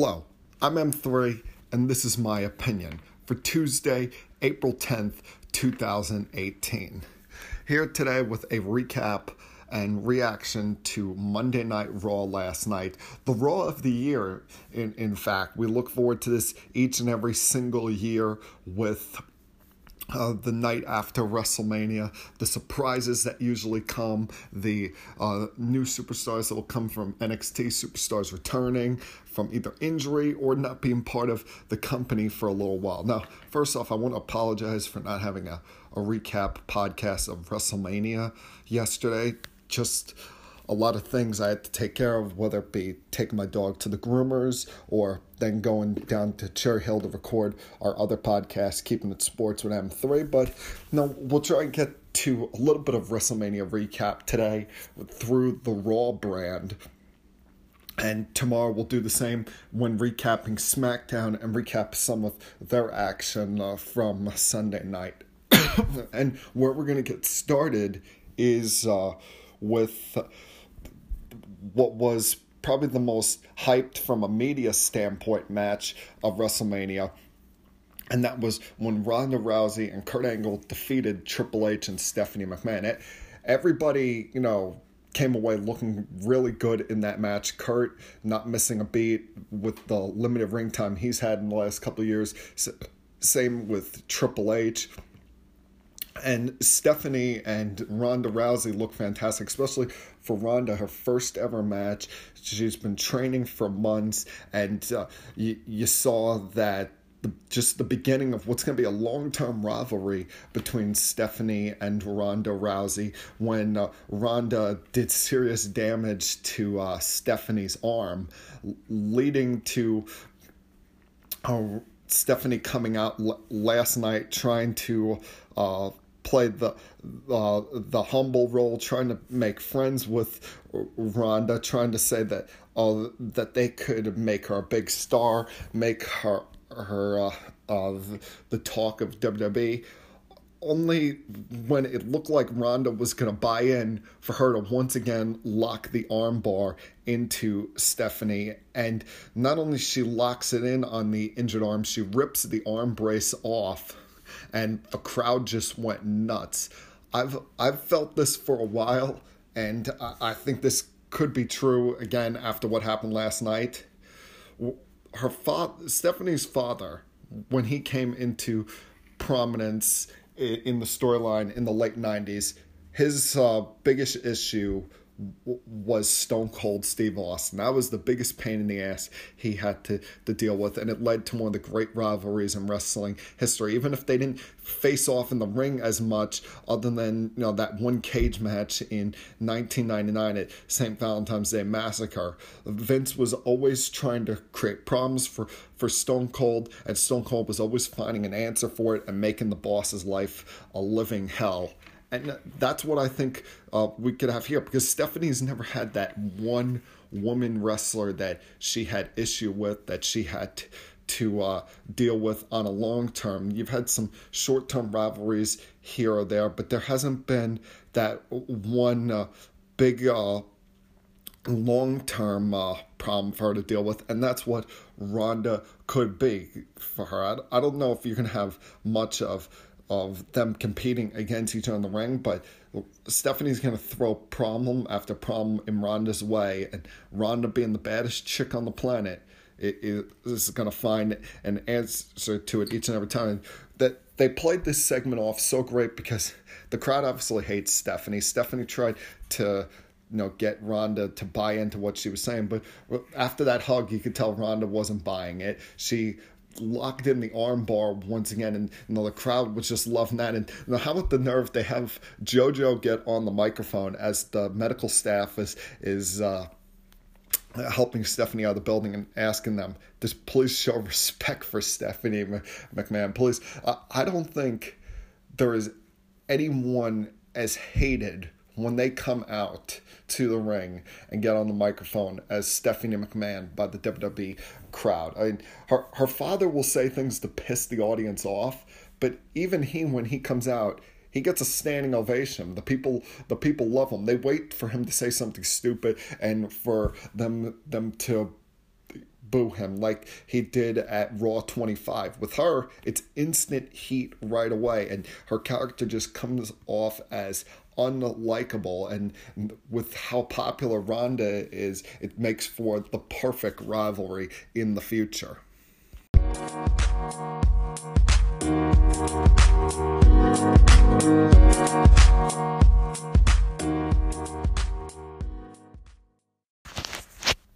Hello, I'm M3, and this is my opinion for Tuesday, April 10th, 2018. Here today with a recap and reaction to Monday Night Raw last night. The Raw of the year, in, in fact. We look forward to this each and every single year with uh, the night after WrestleMania, the surprises that usually come, the uh, new superstars that will come from NXT, superstars returning from either injury or not being part of the company for a little while. Now, first off, I want to apologize for not having a, a recap podcast of WrestleMania yesterday. Just a lot of things I had to take care of, whether it be taking my dog to the groomers or then going down to Cherry Hill to record our other podcast, Keeping It Sports with M3. But no, we'll try and get to a little bit of WrestleMania recap today through the Raw brand. And tomorrow we'll do the same when recapping SmackDown and recap some of their action uh, from Sunday night. and where we're going to get started is uh, with what was probably the most hyped from a media standpoint match of WrestleMania. And that was when Ronda Rousey and Kurt Angle defeated Triple H and Stephanie McMahon. It, everybody, you know, came away looking really good in that match. Kurt not missing a beat with the limited ring time he's had in the last couple of years. Same with Triple H and Stephanie and Ronda Rousey look fantastic, especially for Ronda, her first ever match. She's been training for months, and uh, you, you saw that the, just the beginning of what's going to be a long term rivalry between Stephanie and Ronda Rousey when uh, Ronda did serious damage to uh, Stephanie's arm, leading to. Uh, Stephanie coming out l- last night trying to uh, played the uh, the humble role, trying to make friends with Ronda, trying to say that uh, that they could make her a big star, make her her uh, uh, the talk of WWE. Only when it looked like Ronda was going to buy in for her to once again lock the armbar into Stephanie. And not only she locks it in on the injured arm, she rips the arm brace off and the crowd just went nuts. I've I've felt this for a while, and I, I think this could be true again after what happened last night. Her father, Stephanie's father, when he came into prominence in the storyline in the late '90s, his uh, biggest issue was Stone Cold Steve Austin. That was the biggest pain in the ass he had to, to deal with, and it led to one of the great rivalries in wrestling history. Even if they didn't face off in the ring as much, other than you know that one cage match in 1999 at St. Valentine's Day Massacre, Vince was always trying to create problems for for Stone Cold, and Stone Cold was always finding an answer for it and making the boss's life a living hell and that's what I think uh, we could have here because Stephanie's never had that one woman wrestler that she had issue with that she had to uh, deal with on a long term. You've had some short term rivalries here or there, but there hasn't been that one uh, big uh, long term uh, problem for her to deal with, and that's what Ronda could be for her. I, I don't know if you can have much of of them competing against each other in the ring, but Stephanie's going to throw problem after problem in Ronda's way, and Ronda being the baddest chick on the planet is going to find an answer to it each and every time. That they played this segment off so great because the crowd obviously hates Stephanie. Stephanie tried to you know get Ronda to buy into what she was saying, but after that hug, you could tell Ronda wasn't buying it. She locked in the armbar once again, and you know the crowd was just loving that. And you know, how about the nerve they have JoJo get on the microphone as the medical staff is is. Uh, helping Stephanie out of the building and asking them, just please show respect for Stephanie McMahon, please. Uh, I don't think there is anyone as hated when they come out to the ring and get on the microphone as Stephanie McMahon by the WWE crowd. I mean, her her father will say things to piss the audience off, but even he, when he comes out, he gets a standing ovation. The people the people love him. They wait for him to say something stupid and for them them to boo him like he did at Raw 25. With her, it's instant heat right away, and her character just comes off as unlikable. And with how popular Ronda is, it makes for the perfect rivalry in the future.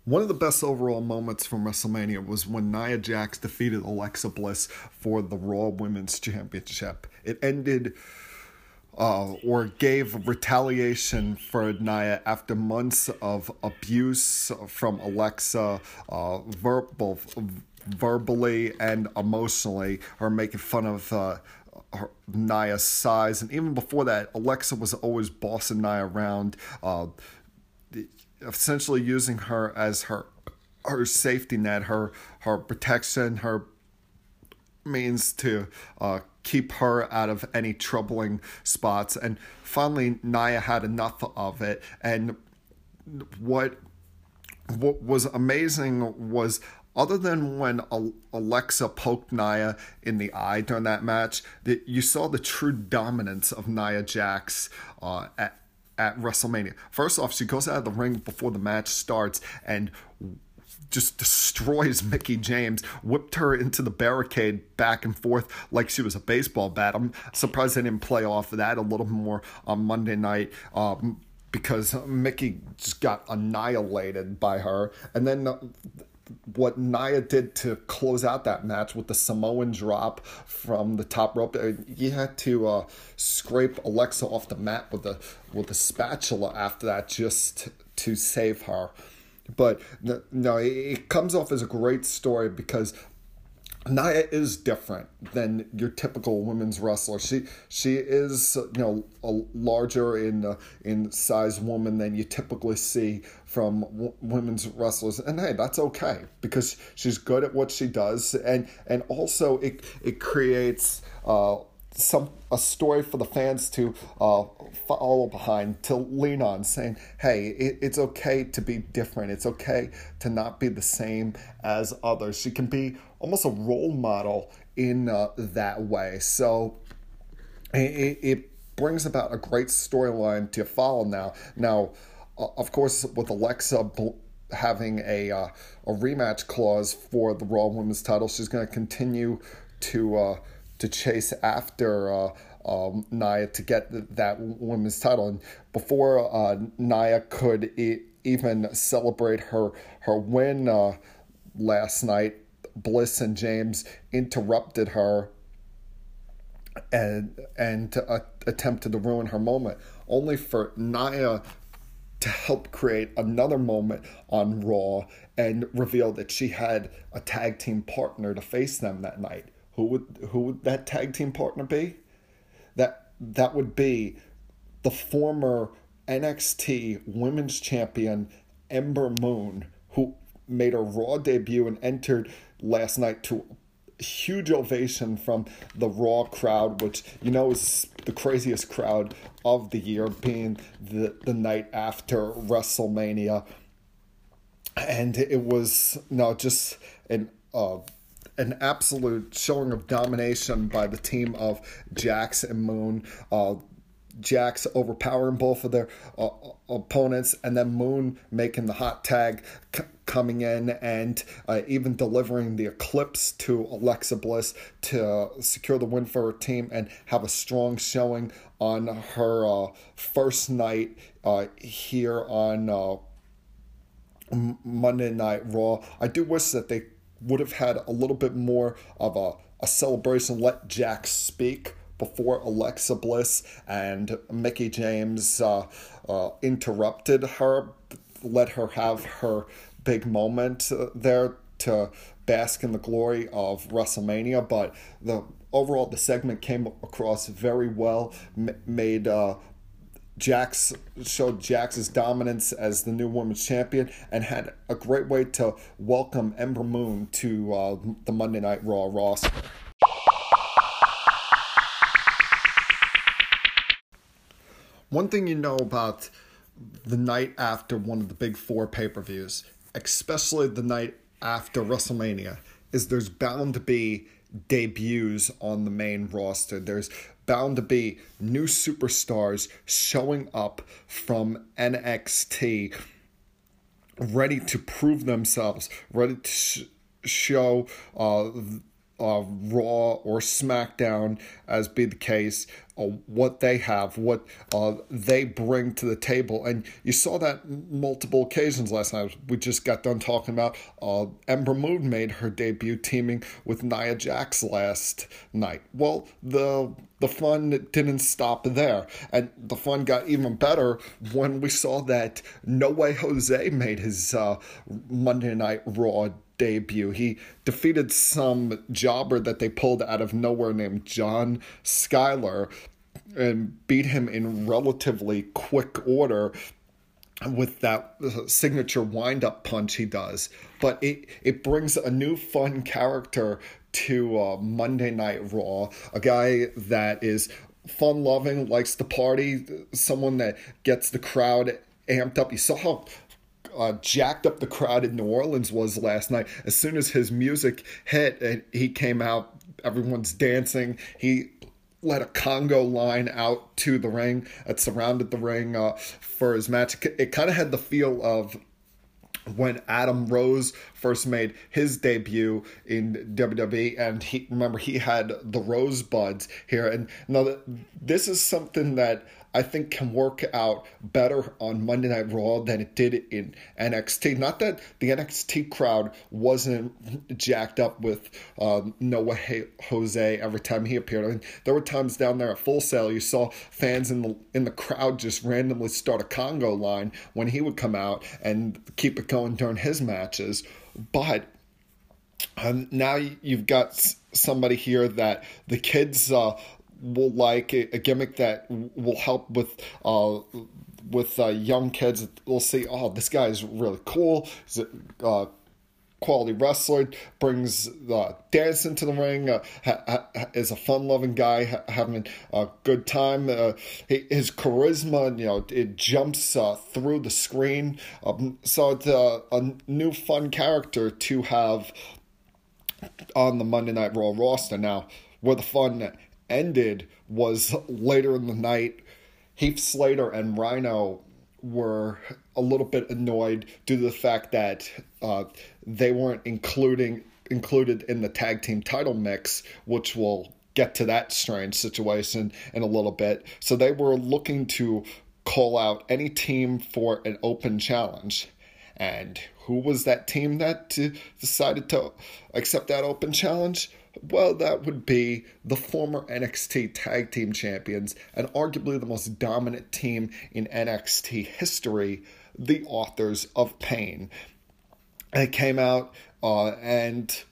One of the best overall moments from WrestleMania was when Nia Jax defeated Alexa Bliss for the Raw Women's Championship. It ended uh, or gave retaliation for Nia after months of abuse from Alexa, uh, verbal, verbally and emotionally, her making fun of. Uh, her, Nia's size, and even before that, Alexa was always bossing Nia around, uh, essentially using her as her her safety net, her her protection, her means to uh, keep her out of any troubling spots. And finally, Nia had enough of it. And what what was amazing was other than when Alexa poked Nia in the eye during that match, that you saw the true dominance of Nia Jax uh, at at WrestleMania. First off, she goes out of the ring before the match starts and just destroys Mickie James, whipped her into the barricade back and forth like she was a baseball bat. I'm surprised they didn't play off of that a little more on Monday night. Um, because Mickie just got annihilated by her. And then uh, what Nia did to close out that match with the Samoan drop from the top rope. He had to uh, scrape Alexa off the mat with a with a spatula after that just to save her. But no, it comes off as a great story because Nia is different than your typical women's wrestler. She she is you know a larger in in size woman than you typically see from w- women's wrestlers, and hey, that's okay because she's good at what she does, and and also it it creates. Uh, some a story for the fans to uh, follow behind to lean on saying hey it, it's okay to be different. It's okay to not be the same as others. She can be almost a role model in uh, that way. So it, it brings about a great storyline to follow now. Now uh, of course with alexa having a uh, a rematch clause for the raw women's title she's going to continue to uh, to chase after uh, um, Nia to get that women's title. And before uh, Nia could e- even celebrate her her win uh, last night, Bliss and James interrupted her and and uh, attempted to ruin her moment, only for Nia to help create another moment on Raw and reveal that she had a tag team partner to face them that night. Who would who would that tag team partner be? That that would be the former NXT Women's Champion Ember Moon, who made a Raw debut and entered last night to a huge ovation from the Raw crowd, which you know is the craziest crowd of the year, being the the night after WrestleMania, and it was no just an uh, an absolute showing of domination by the team of Jax and Moon. Uh, Jax overpowering both of their uh, opponents, and then Moon making the hot tag, c- coming in and uh, even delivering the eclipse to Alexa Bliss to secure the win for her team and have a strong showing on her uh, first night uh, here on uh, Monday Night Raw. I do wish that they would have had a little bit more of a, a celebration. Let Jax speak before Alexa Bliss and Mickie James uh, uh, interrupted her, let her have her big moment there to bask in the glory of WrestleMania. But the overall, the segment came across very well, m- made uh, Jax showed Jax's dominance as the new women's champion and had a great way to welcome Ember Moon to uh, the Monday Night Raw roster. One thing you know about the night after one of the big four pay per views, especially the night after WrestleMania is there's bound to be debuts on the main roster. There's bound to be new superstars showing up from NXT ready to prove themselves, ready to sh- show uh, Raw or SmackDown, as be the case, uh, what they have, what uh, they bring to the table. And you saw that multiple occasions last night. We just got done talking about uh, Ember Moon made her debut teaming with Nia Jax last night. Well, the the fun didn't stop there. And the fun got even better when we saw that No Way Jose made his uh, Monday Night Raw debut. He defeated some jobber that they pulled out of nowhere named John Skyler and beat him in relatively quick order with that signature wind up punch he does. But it, it brings a new fun character to uh, Monday Night Raw, a guy that is fun loving, likes to party, someone that gets the crowd amped up. You saw how uh, jacked up the crowd in New Orleans was last night. As soon as his music hit and he came out, everyone's dancing. He let a Congo line out to the ring that surrounded the ring uh, for his match. It kind of had the feel of when Adam Rose first made his debut in WWE, and he remember he had the rosebuds here, and now this is something that I think can work out better on Monday Night Raw than it did in NXT. Not that the NXT crowd wasn't jacked up with uh, No Way Jose every time he appeared. I mean, there were times down there at Full Sail you saw fans in the in the crowd just randomly start a Congo line when he would come out and keep it going during his matches. But um, now you've got somebody here that the kids uh, will like a, gimmick that will help with uh, with uh, young kids. They'll see, oh, this guy is really cool. He's a uh, quality wrestler, brings the dance into the ring, uh, ha- ha- is a fun-loving guy, ha- having a good time. Uh, his charisma, you know, it jumps uh, through the screen. Um, so it's a new fun character to have on the Monday Night Raw roster. Now, where the fun ended was later in the night. Heath Slater and Rhino were a little bit annoyed due to the fact that uh, they weren't including included in the tag team title mix, which will get to that strange situation in a little bit. So they were looking to call out any team for an open challenge. And who was that team that decided to accept that open challenge? Well, that would be the former NXT Tag Team Champions and arguably the most dominant team in NXT history, the Authors of Pain. They came out uh, and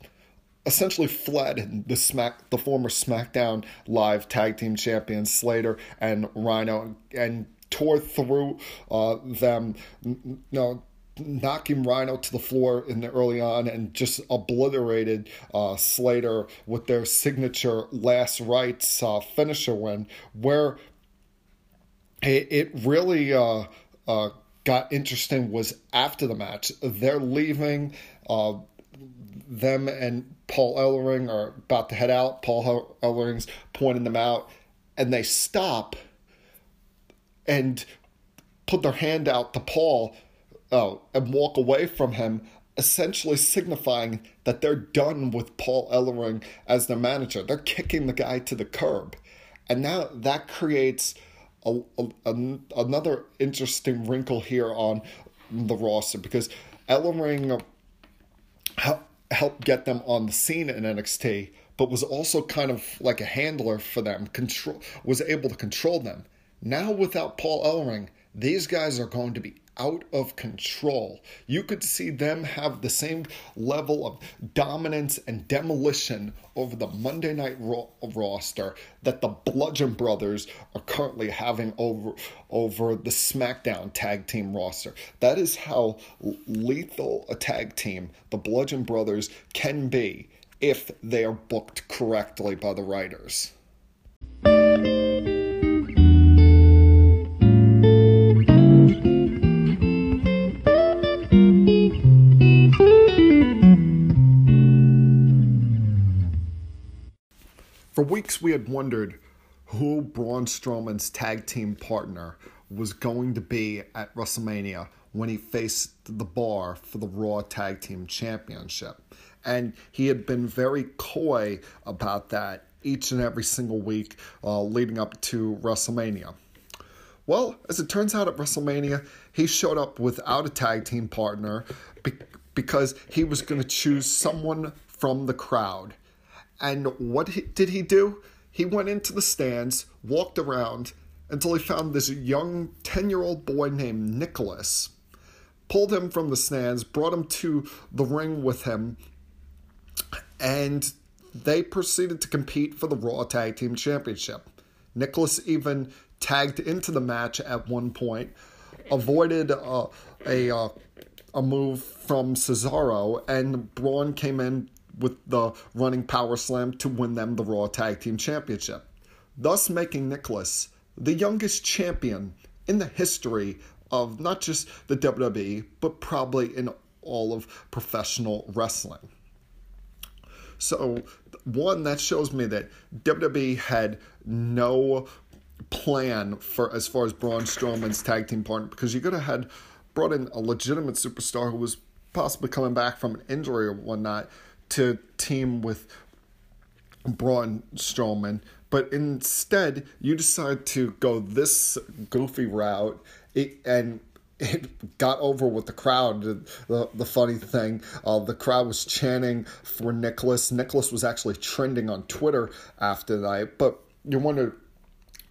essentially fled the smack the former SmackDown Live Tag Team Champions Slater and Rhino and tore through uh, them. Know, knocking Rhino to the floor in the early on and just obliterated uh, Slater with their signature last rites uh, finisher win, where it, it really uh, uh got interesting was after the match. They're leaving. Uh, them and Paul Ellering are about to head out. Paul Ellering's pointing them out, and they stop and put their hand out to Paul oh, and walk away from him, essentially signifying that they're done with Paul Ellering as their manager. They're kicking the guy to the curb. And now that creates a, a, a, another interesting wrinkle here on the roster because Ellering helped get them on the scene in NXT, but was also kind of like a handler for them, control was able to control them. Now without Paul Ellering, these guys are going to be out of control. You could see them have the same level of dominance and demolition over the Monday Night roster that the Bludgeon Brothers are currently having over over the SmackDown tag team roster. That is how lethal a tag team the Bludgeon Brothers can be if they are booked correctly by the writers. For weeks, we had wondered who Braun Strowman's tag team partner was going to be at WrestleMania when he faced the bar for the Raw Tag Team Championship. And he had been very coy about that each and every single week uh, leading up to WrestleMania. Well, as it turns out at WrestleMania, he showed up without a tag team partner be- because he was going to choose someone from the crowd. And what he, did he do? He went into the stands, walked around until he found this young 10 year old boy named Nicholas, pulled him from the stands, brought him to the ring with him, and they proceeded to compete for the Raw Tag Team Championship. Nicholas even tagged into the match at one point, avoided uh, a uh, a move from Cesaro, and Braun came in with the running power slam to win them the Raw Tag Team Championship, thus making Nicholas the youngest champion in the history of not just the WWE, but probably in all of professional wrestling. So, one, that shows me that WWE had no plan for as far as Braun Strowman's tag team partner because you could have had brought in a legitimate superstar who was possibly coming back from an injury or whatnot to team with Braun Strowman, but instead you decide to go this goofy route and it got over with the crowd. The, the funny thing, uh, the crowd was chanting for Nicholas. Nicholas was actually trending on Twitter after that. But you wonder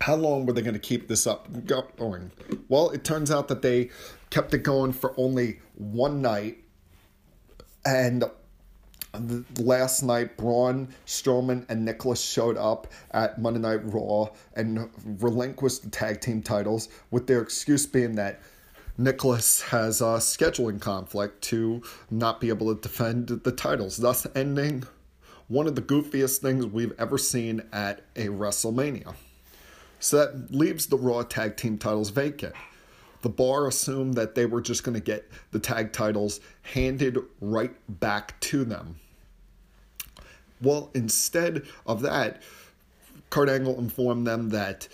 how long were they going to keep this up going? Well, it turns out that they kept it going for only one night. And last night, Braun Strowman and Nicholas showed up at Monday Night Raw and relinquished the tag team titles, with their excuse being that Nicholas has a scheduling conflict to not be able to defend the titles, thus ending one of the goofiest things we've ever seen at a WrestleMania. So that leaves the Raw tag team titles vacant. The bar assumed that they were just going to get the tag titles handed right back to them. Well, instead of that, Kurt Angle informed them that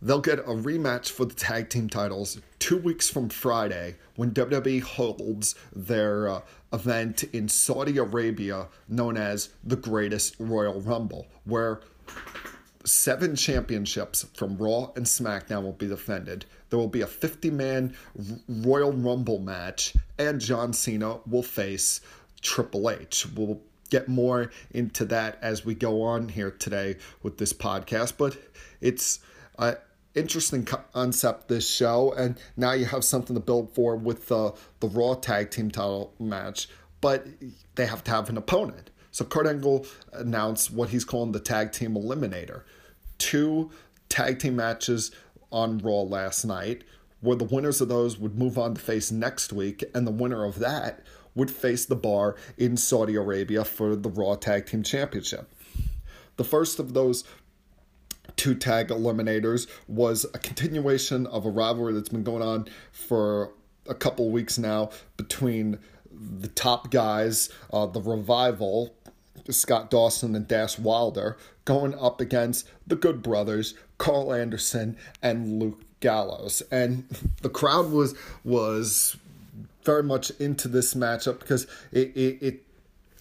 they'll get a rematch for the tag team titles two weeks from Friday when WWE holds their uh, event in Saudi Arabia known as the Greatest Royal Rumble, where seven championships from Raw and SmackDown will be defended. There will be a 50 man Royal Rumble match, and John Cena will face Triple H. We'll get more into that as we go on here today with this podcast, but it's an interesting concept this show, and now you have something to build for with the, the Raw Tag Team title match, but they have to have an opponent. So Kurt Angle announced what he's calling the Tag Team Eliminator. Two tag team matches on Raw last night, where the winners of those would move on to face next week, and the winner of that would face the bar in Saudi Arabia for the Raw Tag Team Championship. The first of those two tag eliminators was a continuation of a rivalry that's been going on for a couple weeks now between the top guys, uh, the revival, Scott Dawson and Dash Wilder going up against the Good Brothers, Karl Anderson and Luke Gallows. And the crowd was was very much into this matchup because it, it, it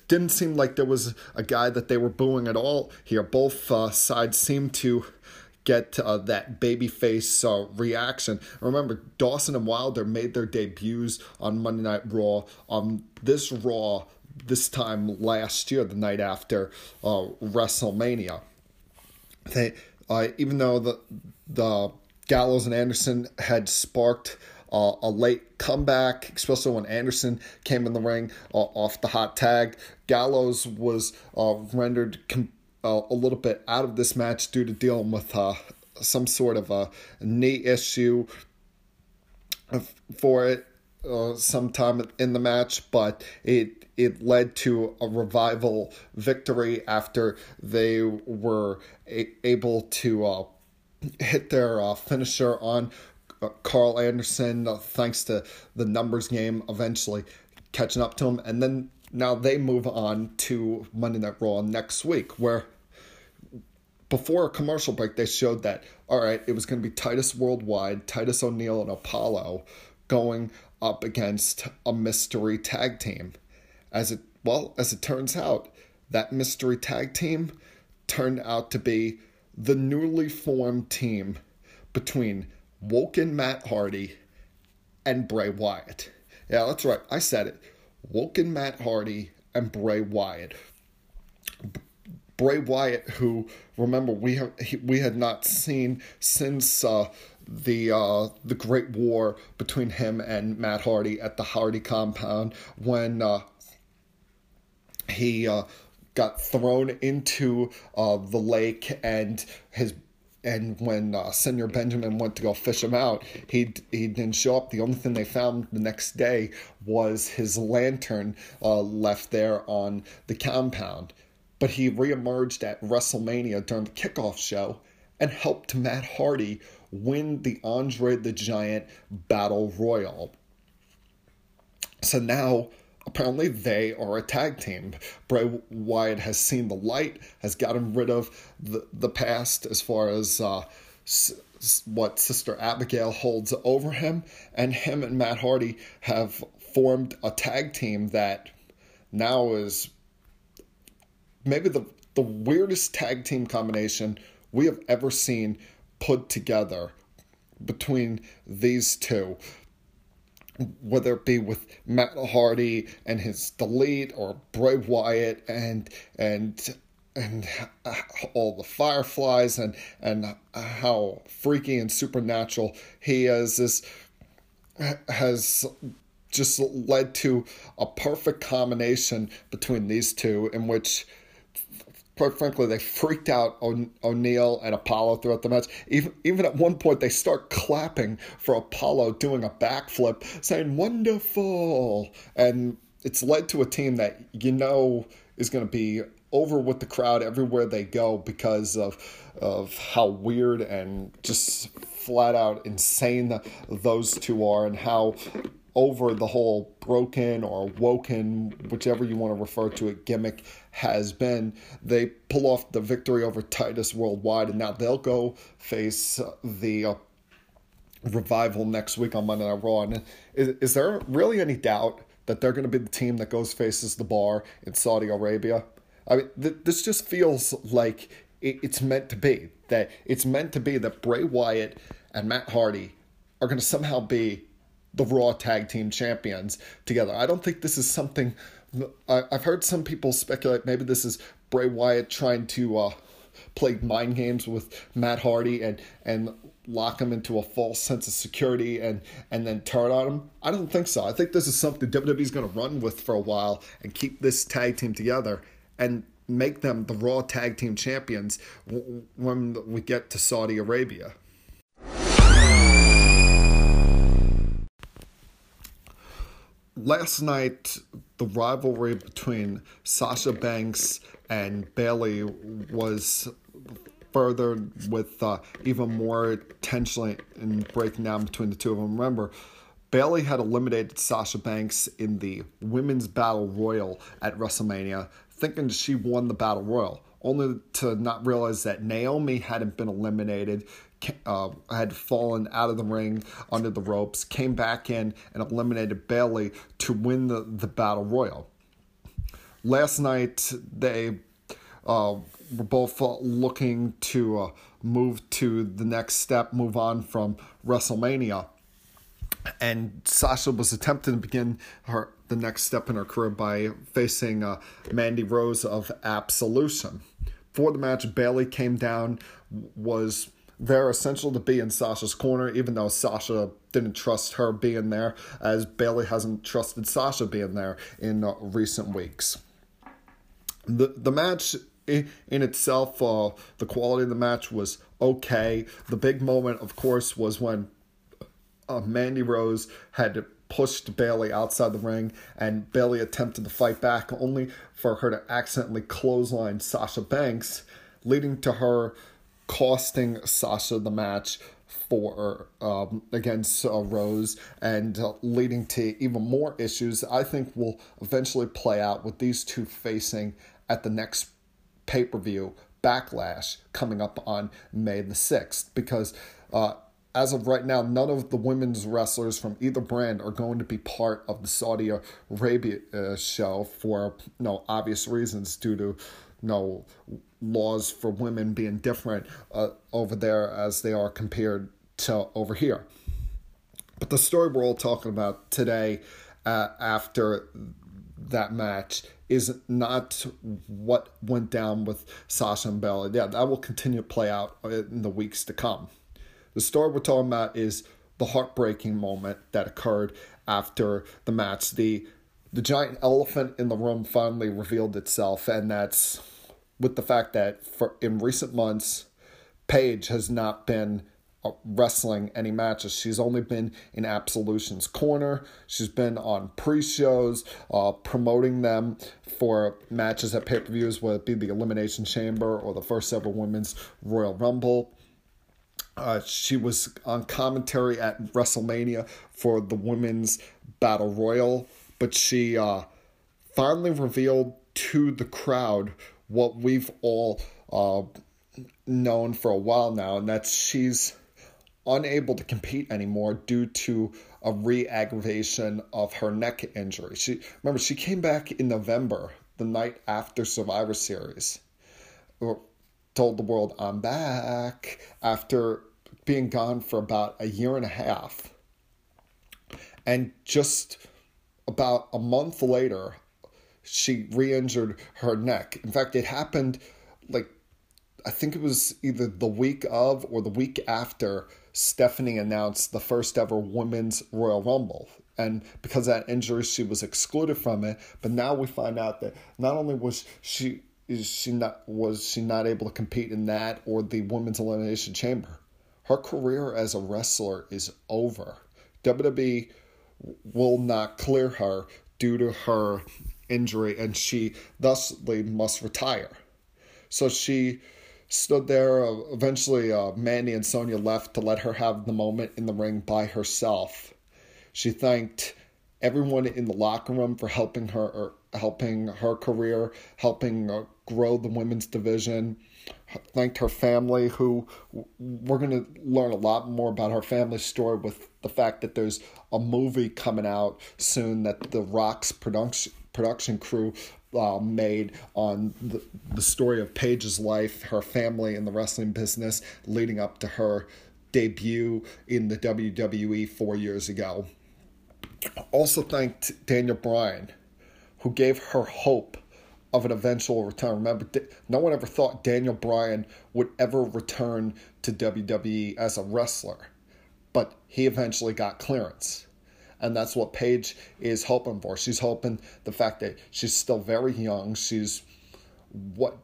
didn't seem like there was a guy that they were booing at all here. Both uh, sides seemed to get uh, that babyface uh, reaction. Remember, Dawson and Wilder made their debuts on Monday Night Raw. On this Raw, this time last year, the night after uh, WrestleMania. They, uh, even though the the Gallows and Anderson had sparked uh, a late comeback, especially when Anderson came in the ring uh, off the hot tag, Gallows was uh, rendered com- uh, a little bit out of this match due to dealing with uh, some sort of a knee issue for it uh, sometime in the match, but it it led to a revival victory after they were a- able to uh, hit their uh, finisher on Karl Anderson, uh, thanks to the numbers game eventually catching up to him. And then now they move on to Monday Night Raw next week, where before a commercial break, they showed that, all right, it was going to be Titus Worldwide, Titus O'Neil, and Apollo going up against a mystery tag team. As it well, as it turns out, that mystery tag team turned out to be the newly formed team between Woken Matt Hardy and Bray Wyatt. Yeah, that's right. I said it. Woken Matt Hardy and Bray Wyatt. Bray Wyatt, who remember we have we had not seen since uh, the uh, the Great War between him and Matt Hardy at the Hardy compound when uh, he uh, got thrown into uh, the lake and his and when uh, Senor Benjamin went to go fish him out, he he didn't show up. The only thing they found the next day was his lantern uh, left there on the compound. But he reemerged at WrestleMania during the kickoff show and helped Matt Hardy win the Andre the Giant Battle Royal. So now apparently they are a tag team. Bray Wyatt has seen the light, has gotten rid of the, the past as far as uh, s- what Sister Abigail holds over him, and him and Matt Hardy have formed a tag team that now is maybe the, the weirdest tag team combination we have ever seen put together between these two whether it be with Matt Hardy and his delete or Bray Wyatt and and and all the fireflies and and how freaky and supernatural he is this has just led to a perfect combination between these two in which quite frankly, they freaked out o- O'Neil and Apollo throughout the match. Even even at one point, they start clapping for Apollo doing a backflip, saying "wonderful," and it's led to a team that you know is going to be over with the crowd everywhere they go because of of how weird and just flat out insane those two are and how over the whole broken or woken, whichever you want to refer to it, gimmick has been. They pull off the victory over Titus Worldwide, and now they'll go face the uh, revival next week on Monday Night Raw. And is, is there really any doubt that they're going to be the team that goes faces the bar in Saudi Arabia? I mean, th- this just feels like it, it's meant to be. That it's meant to be that Bray Wyatt and Matt Hardy are going to somehow be the Raw Tag Team Champions together. I don't think this is something. I, have heard some people speculate maybe this is Bray Wyatt trying to uh, play mind games with Matt Hardy and and lock him into a false sense of security and and then turn on him. I don't think so. I think this is something WWE's going to run with for a while and keep this tag team together and make them the Raw Tag Team Champions when we get to Saudi Arabia. Last night, the rivalry between Sasha Banks and Bayley was furthered with uh, even more tension and breaking down between the two of them. Remember, Bayley had eliminated Sasha Banks in the Women's Battle Royal at WrestleMania, thinking she won the Battle Royal, only to not realize that Naomi hadn't been eliminated uh, had fallen out of the ring under the ropes, came back in and eliminated Bayley to win the, the Battle Royal. Last night, they uh, were both looking to uh, move to the next step, move on from WrestleMania. And Sasha was attempting to begin her the next step in her career by facing uh, Mandy Rose of Absolution. For the match, Bayley came down, was they're essential to be in Sasha's corner, even though Sasha didn't trust her being there, as Bayley hasn't trusted Sasha being there in uh, recent weeks. The the match in, in itself, uh, the quality of the match was okay. The big moment, of course, was when uh, Mandy Rose had pushed Bayley outside the ring, and Bayley attempted to fight back, only for her to accidentally clothesline Sasha Banks, leading to her costing Sasha the match for um, against uh, Rose and uh, leading to even more issues. I think will eventually play out with these two facing at the next pay per view Backlash coming up on May the 6th because uh, as of right now, none of the women's wrestlers from either brand are going to be part of the Saudi Arabia uh, show for you know, obvious reasons due to know, laws for women being different uh, over there as they are compared to over here. But the story we're all talking about today uh, after that match is not what went down with Sasha and Bella. Yeah, that will continue to play out in the weeks to come. The story we're talking about is the heartbreaking moment that occurred after the match. The the giant elephant in the room finally revealed itself, and that's with the fact that for in recent months, Paige has not been uh, wrestling any matches. She's only been in Absolution's corner. She's been on pre-shows, uh, promoting them for matches at pay-per-views, whether it be the Elimination Chamber or the first ever Women's Royal Rumble. Uh, she was on commentary at WrestleMania for the Women's Battle Royal, but she uh, finally revealed to the crowd what we've all uh, known for a while now, and that's she's unable to compete anymore due to a re-aggravation of her neck injury. She remember she came back in November, the night after Survivor Series. Told the world I'm back after being gone for about a year and a half. And just about a month later, she re-injured her neck. In fact, it happened like I think it was either the week of or the week after Stephanie announced the first ever women's Royal Rumble. And because of that injury, she was excluded from it. But now we find out that not only was she is she not was she not able to compete in that or the women's elimination chamber, her career as a wrestler is over. WWE will not clear her due to her injury, and she thusly must retire. So she stood there. Uh, eventually, uh, Mandy and Sonya left to let her have the moment in the ring by herself. She thanked everyone in the locker room for helping her, er, helping her career, helping uh, grow the women's division. Thanked her family, who we're going to learn a lot more about her family story with the fact that there's a movie coming out soon that the Rock's production production crew uh, made on the, the story of Paige's life, her family in the wrestling business, leading up to her debut in the WWE four years ago. Also thanked Daniel Bryan, who gave her hope of an eventual return. Remember, no one ever thought Daniel Bryan would ever return to WWE as a wrestler, but he eventually got clearance and that's what Paige is hoping for. She's hoping the fact that she's still very young. She's what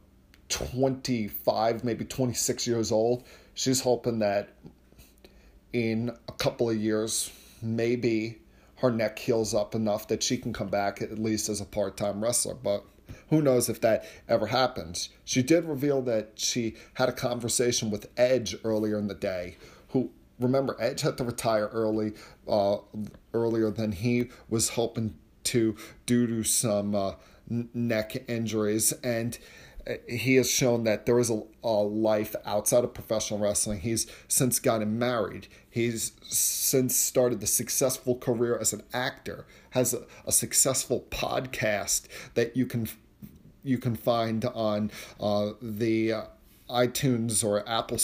25, maybe 26 years old. She's hoping that in a couple of years, maybe her neck heals up enough that she can come back at least as a part time wrestler. But who knows if that ever happens? She did reveal that she had a conversation with Edge earlier in the day, who remember Edge had to retire early, uh, earlier than he was hoping to due to some uh, neck injuries, and he has shown that there is a, a life outside of professional wrestling. He's since gotten married. He's since started the successful career as an actor. Has a, a successful podcast that you can you can find on uh, the uh, iTunes or Apple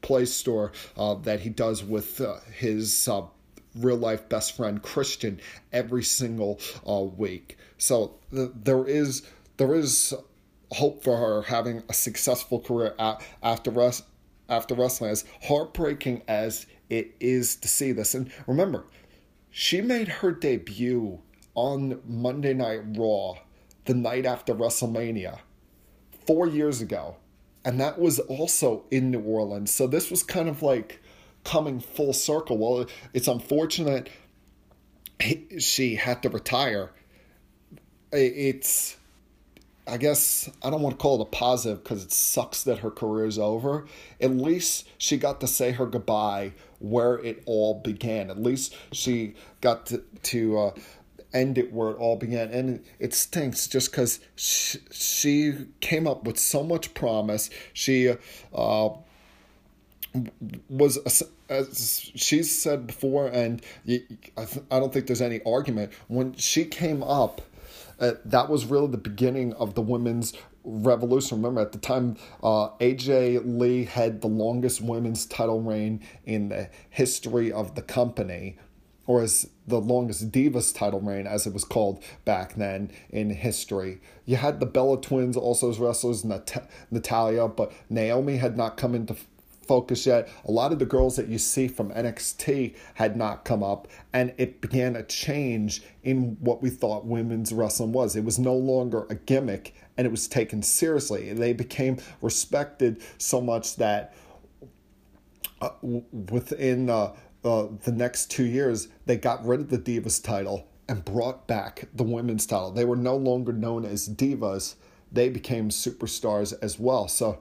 Play Store uh, that he does with uh, his uh, real life best friend Christian every single uh, week. So th- there is there is hope for her having a successful career after res- after wrestling. As heartbreaking as it is to see this, and remember, she made her debut on Monday Night Raw the night after WrestleMania four years ago and that was also in New Orleans. So this was kind of like coming full circle. Well, it's unfortunate she had to retire. It's, I guess, I don't want to call it a positive because it sucks that her career is over. At least she got to say her goodbye where it all began. At least she got to, to uh, end it where it all began. And it stinks just because she, she, came up with so much promise. She uh, was, as she's said before, and I, I don't think there's any argument. When she came up, uh, that was really the beginning of the women's revolution. Remember, at the time, uh, AJ Lee had the longest women's title reign in the history of the company, or as the longest Divas title reign, as it was called back then in history. You had the Bella Twins also as wrestlers, Nat- Natalya, but Naomi had not come into focus yet. A lot of the girls that you see from NXT had not come up, and it began a change in what we thought women's wrestling was. It was no longer a gimmick, and it was taken seriously. They became respected so much that uh, within uh, uh, the next two years, they got rid of the Divas title and brought back the women's title. They were no longer known as Divas, they became superstars as well. So,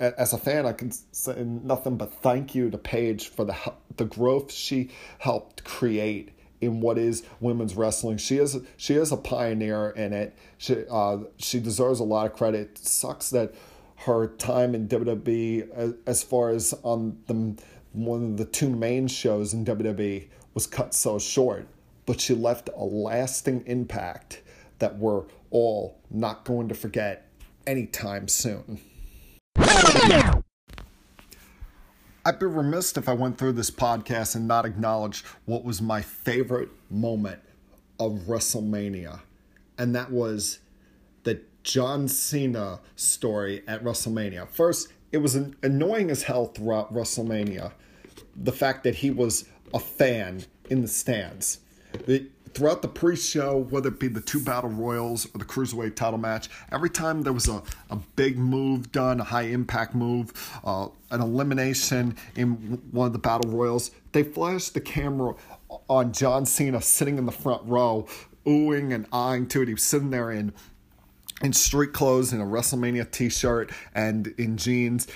as a fan, I can say nothing but thank you to Paige for the the growth she helped create in what is women's wrestling. She is she is a pioneer in it. She uh, she deserves a lot of credit. It sucks that her time in WWE, as, as far as on the one of the two main shows in WWE, was cut so short. But she left a lasting impact that we're all not going to forget anytime soon. I'd be remiss if I went through this podcast and not acknowledge what was my favorite moment of WrestleMania. And that was the John Cena story at WrestleMania. First, it was annoying as hell throughout WrestleMania. The fact that he was a fan in the stands. Throughout the pre-show, whether it be the two battle royals or the cruiserweight title match, every time there was a, a big move done, a high impact move, uh, an elimination in one of the battle royals, they flashed the camera on John Cena sitting in the front row, oohing and eyeing to it. He was sitting there in in street clothes, in a WrestleMania T-shirt, and in jeans,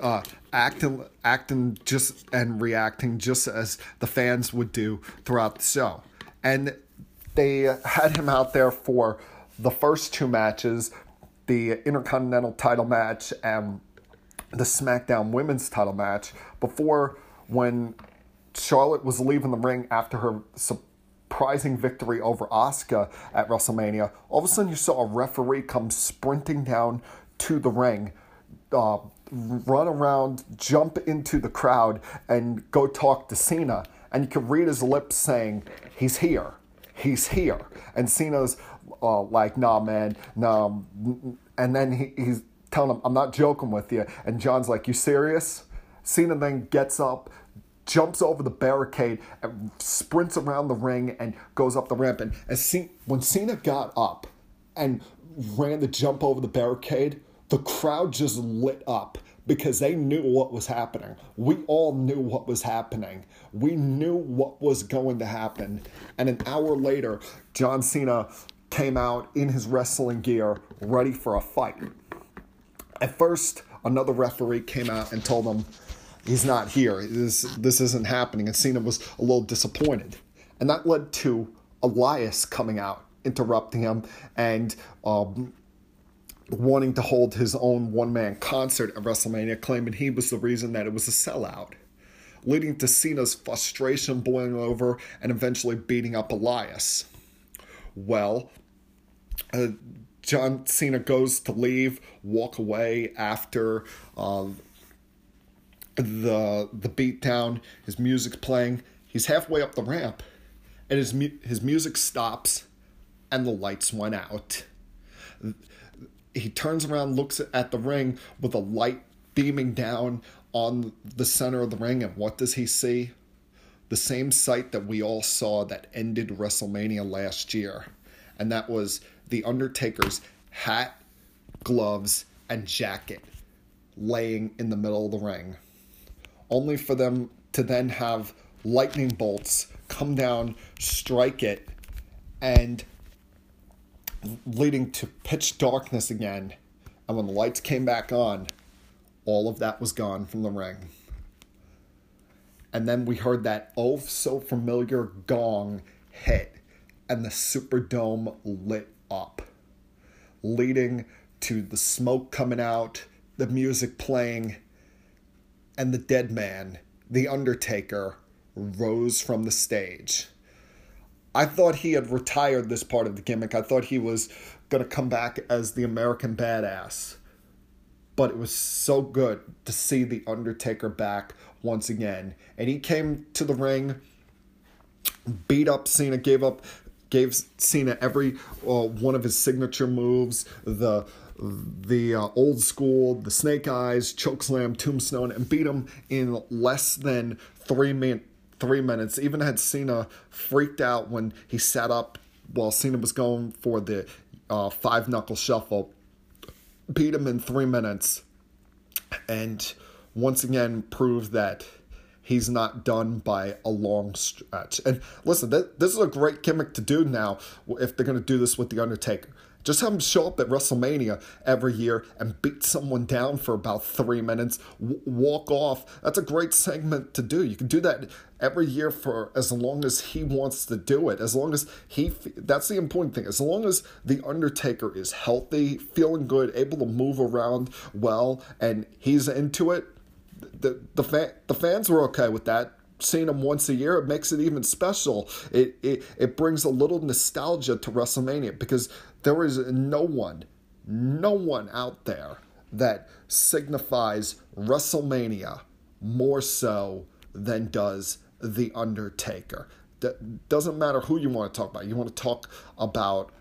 uh, acting, acting just and reacting just as the fans would do throughout the show and they had him out there for the first two matches the Intercontinental title match and the SmackDown women's title match before when Charlotte was leaving the ring after her surprising victory over Asuka at WrestleMania. All of a sudden, you saw a referee come sprinting down to the ring, uh, run around, jump into the crowd, and go talk to Cena. And you could read his lips saying, he's here. He's here. And Cena's uh, like, nah, man, nah. And then he, he's telling him, I'm not joking with you. And John's like, you serious? Cena then gets up, jumps over the barricade, and sprints around the ring and goes up the ramp. And as C- when Cena got up and ran the jump over the barricade, the crowd just lit up because they knew what was happening. We all knew what was happening. We knew what was going to happen. And an hour later, John Cena came out in his wrestling gear, ready for a fight. At first, another referee came out and told him he's not here. This, this isn't happening. And Cena was a little disappointed. And that led to Elias coming out, interrupting him, and um, wanting to hold his own one man concert at WrestleMania, claiming he was the reason that it was a sellout, leading to Cena's frustration boiling over and eventually beating up Elias. Well, uh, John Cena goes to leave, walk away after uh, the the beatdown. His music's playing. He's halfway up the ramp, and his his music stops, and the lights went out he turns around, looks at the ring with a light beaming down on the center of the ring, and what does he see? The same sight that we all saw that ended WrestleMania last year, and that was The Undertaker's hat, gloves, and jacket laying in the middle of the ring. Only for them to then have lightning bolts come down, strike it, and leading to pitch darkness again. And when the lights came back on, all of that was gone from the ring. And then we heard that oh so familiar gong hit. and the Superdome lit up, leading to the smoke coming out, the music playing, and the dead man, The Undertaker, rose from the stage. I thought he had retired this part of the gimmick. I thought he was going to come back as the American Badass. But it was so good to see The Undertaker back once again. And he came to the ring, beat up Cena, gave up gave Cena every uh, one of his signature moves, the the uh, old school, the snake eyes, chokeslam, tombstone, and beat him in less than three minutes three minutes. Even had Cena freaked out when he sat up while Cena was going for the uh, five knuckle shuffle. Beat him in three minutes, and once again proved that he's not done by a long stretch. And listen, th- this is a great gimmick to do now if they're going to do this with The Undertaker. Just have him show up at WrestleMania every year and beat someone down for about three minutes, w- walk off. That's a great segment to do. You can do that every year for as long as he wants to do it. As long as he, that's the important thing. As long as The Undertaker is healthy, feeling good, able to move around well, and he's into it, the the, fan, the fans were okay with that seeing him once a year, it makes it even special. It, it it brings a little nostalgia to WrestleMania because there is no one, no one out there that signifies WrestleMania more so than does The Undertaker. That doesn't matter who you want to talk about. You want to talk about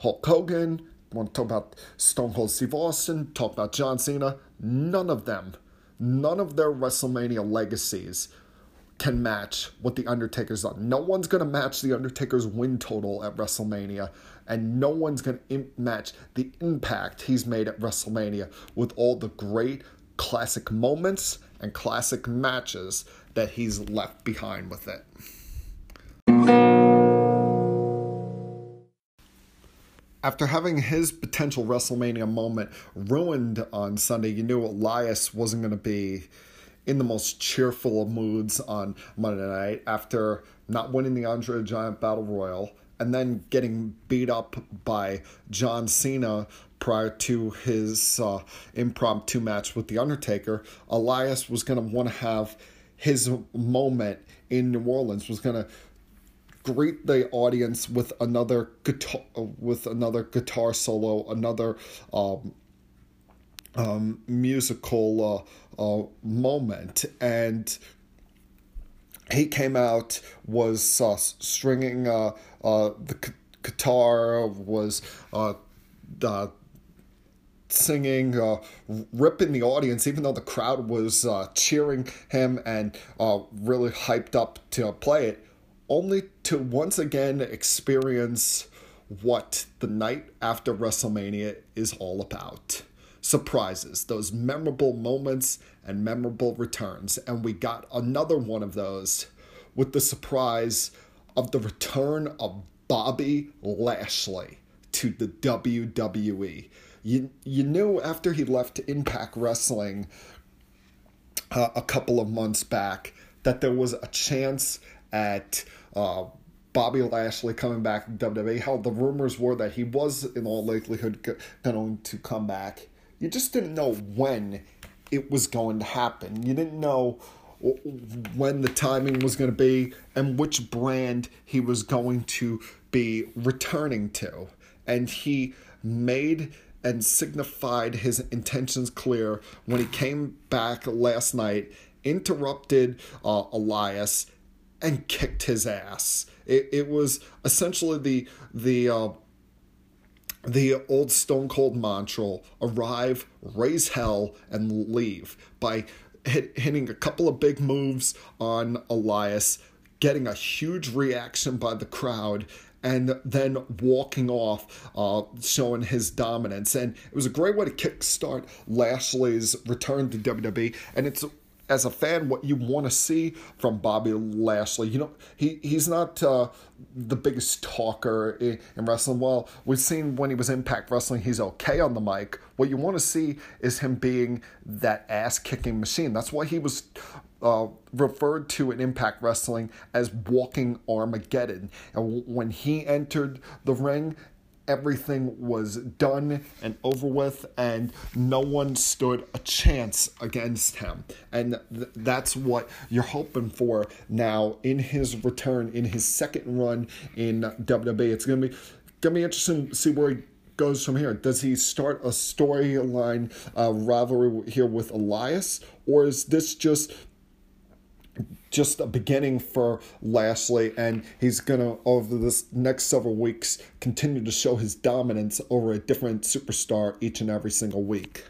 Hulk Hogan, you want to talk about Stone Cold Steve Austin, talk about John Cena. None of them, none of their WrestleMania legacies can match what The Undertaker's done. No one's going to match The Undertaker's win total at WrestleMania, and no one's going to match the impact he's made at WrestleMania with all the great classic moments and classic matches that he's left behind with it. After having his potential WrestleMania moment ruined on Sunday, you knew Elias wasn't going to be in the most cheerful of moods on Monday night after not winning the Andre Giant Battle Royal and then getting beat up by John Cena prior to his uh, impromptu match with The Undertaker. Elias was going to want to have his moment in New Orleans, was going to greet the audience with another guitar with another guitar solo, another um, um, musical uh, uh, moment, and he came out was uh, stringing uh, uh, the guitar, was uh, singing, ripping the audience, even though the crowd was cheering him and really hyped up to play it, only to once again experience what the night after WrestleMania is all about surprises, those memorable moments and memorable returns. And we got another one of those with the surprise of the return of Bobby Lashley to the WWE. You, you knew after he left Impact Wrestling uh, a couple of months back that there was a chance at uh, Bobby Lashley coming back to WWE. Hell, the rumors were that he was in all likelihood going to come back you just didn't know when it was going to happen. You didn't know when the timing was going to be and which brand he was going to be returning to. And he made and signified his intentions clear when he came back last night, interrupted uh, Elias, and kicked his ass. It, it was essentially the the uh, the old Stone Cold mantra arrive, raise hell, and leave by hit, hitting a couple of big moves on Elias, getting a huge reaction by the crowd, and then walking off, uh, showing his dominance. And it was a great way to kickstart Lashley's return to WWE. And it's as a fan what you want to see from Bobby Lashley. You know, he he's not uh, the biggest talker in, in, wrestling. Well, we've seen when he was Impact Wrestling, he's okay on the mic. What you want to see is him being that ass kicking machine. That's why he was uh, referred to in Impact Wrestling as walking Armageddon. And when he entered the ring, everything was done and over with, and no one stood a chance against him. And th- that's what you're hoping for now in his return, in his second run in WWE. It's gonna be gonna be interesting to see where he goes from here. Does he start a storyline uh, rivalry here with Elias, or is this just just a beginning for Lashley, and he's gonna over this next several weeks continue to show his dominance over a different superstar each and every single week.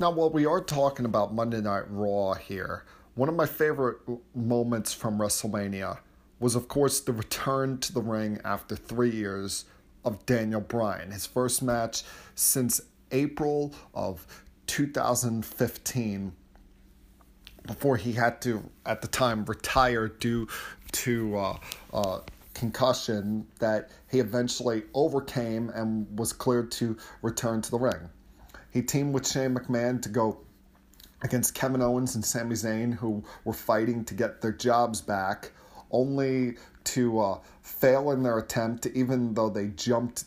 Now, while we are talking about Monday Night Raw here, one of my favorite moments from WrestleMania was, of course, the return to the ring after three years of Daniel Bryan. His first match since April of 2015 before he had to, at the time, retire due to uh, uh, concussion that he eventually overcame and was cleared to return to the ring. He teamed with Shane McMahon to go against Kevin Owens and Sami Zayn, who were fighting to get their jobs back, only to uh, fail in their attempt, even though they jumped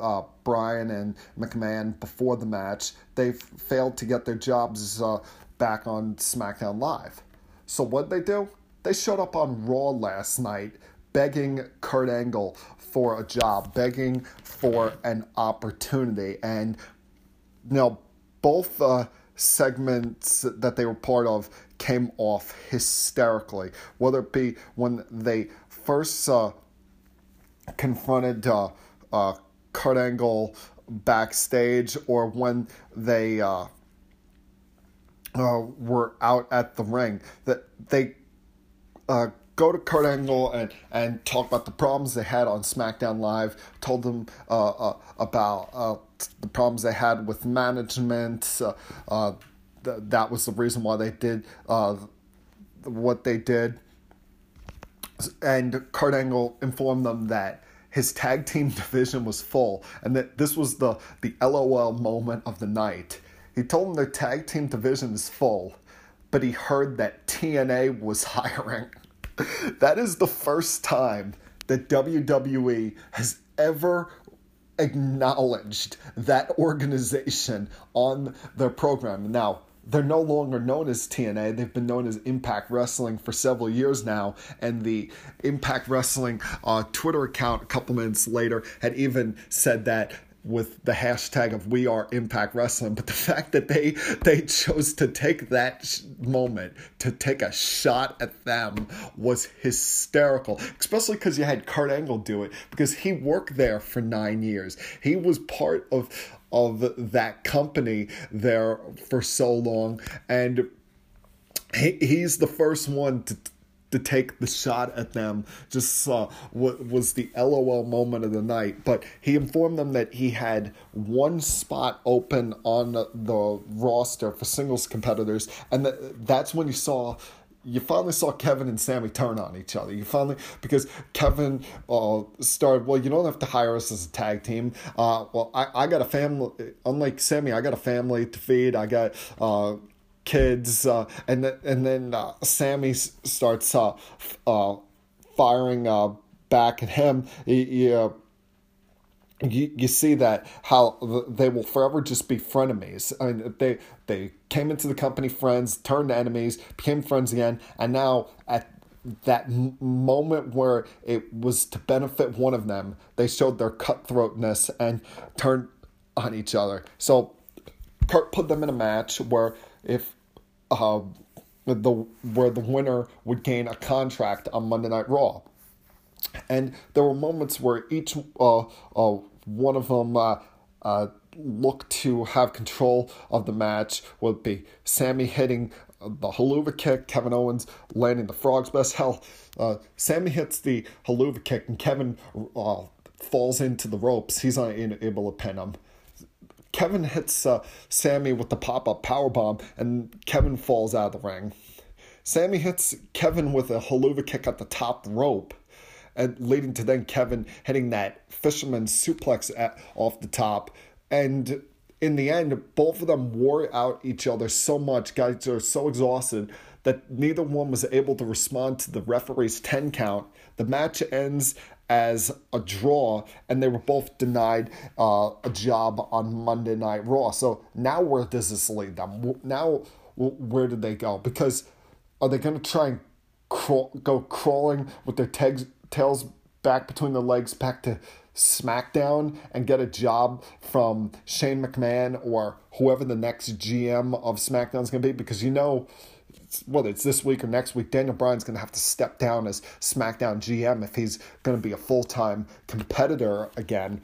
uh, and McMahon before the match, they failed to get their jobs uh, back on SmackDown Live. So what did they do? They showed up on Raw last night begging Kurt Angle for a job, begging for an opportunity, and you both uh, segments that they were part of came off hysterically. Whether it be when they first uh, confronted uh, uh Kurt Angle backstage or when they uh, uh, were out at the ring. That they uh, go to Kurt Angle and, and talk about the problems they had on SmackDown Live, told them uh, uh, about uh, the problems they had with management. Uh, th- that was the reason why they did uh, what they did. And Kurt Angle informed them that his tag team division was full and that this was the, the LOL moment of the night. He told them their tag team division is full, but he heard that TNA was hiring. that is the first time that WWE has ever acknowledged that organization on their program. Now, they're no longer known as TNA. They've been known as Impact Wrestling for several years now. And the Impact Wrestling uh, Twitter account a couple minutes later had even said that with the hashtag of we are impact wrestling but the fact that they they chose to take that moment to take a shot at them was hysterical especially because you had kurt angle do it because he worked there for nine years he was part of of that company there for so long. And he, he's the first one to to take the shot at them just uh, what was the LOL moment of the night. But he informed them that he had one spot open on the roster for singles competitors, and that, that's when you saw you finally saw Kevin and Sami turn on each other. You finally because Kevin uh, started. Well, you don't have to hire us as a tag team. Uh, well, I, I got a family. Unlike Sami, I got a family to feed. I got uh, kids, uh, and then and then uh, Sami starts uh, uh, firing uh, back at him. He, he, uh, you, you see that how they will forever just be frenemies. I mean, they they came into the company friends, turned enemies, became friends again, and now at that moment where it was to benefit one of them, they showed their cutthroatness and turned on each other. So Kurt put them in a match where if uh, the where the winner would gain a contract on Monday Night Raw. And there were moments where each uh, uh, one of them uh, uh, looked to have control of the match. Would be Sami hitting the Helluva kick, Kevin Owens landing the frog splash. Hell, uh, Sami hits the Helluva kick, and Kevin uh, falls into the ropes. He's unable to pin him. Kevin hits uh, Sami with the pop up power bomb, and Kevin falls out of the ring. Sami hits Kevin with a Helluva kick at the top rope and leading to then Kevin hitting that fisherman suplex at, off the top. And in the end, both of them wore out each other so much. Guys are so exhausted that neither one was able to respond to the referee's 10 count. The match ends as a draw, and they were both denied uh, a job on Monday Night Raw. So now where does this lead them? Now, where did they go? Because are they going to try and crawl, go crawling with their tags, tails back between the legs back to SmackDown and get a job from Shane McMahon or whoever the next GM of SmackDown is going to be? Because you know whether it's this week or next week, Daniel Bryan's going to have to step down as SmackDown GM if he's going to be a full time competitor again.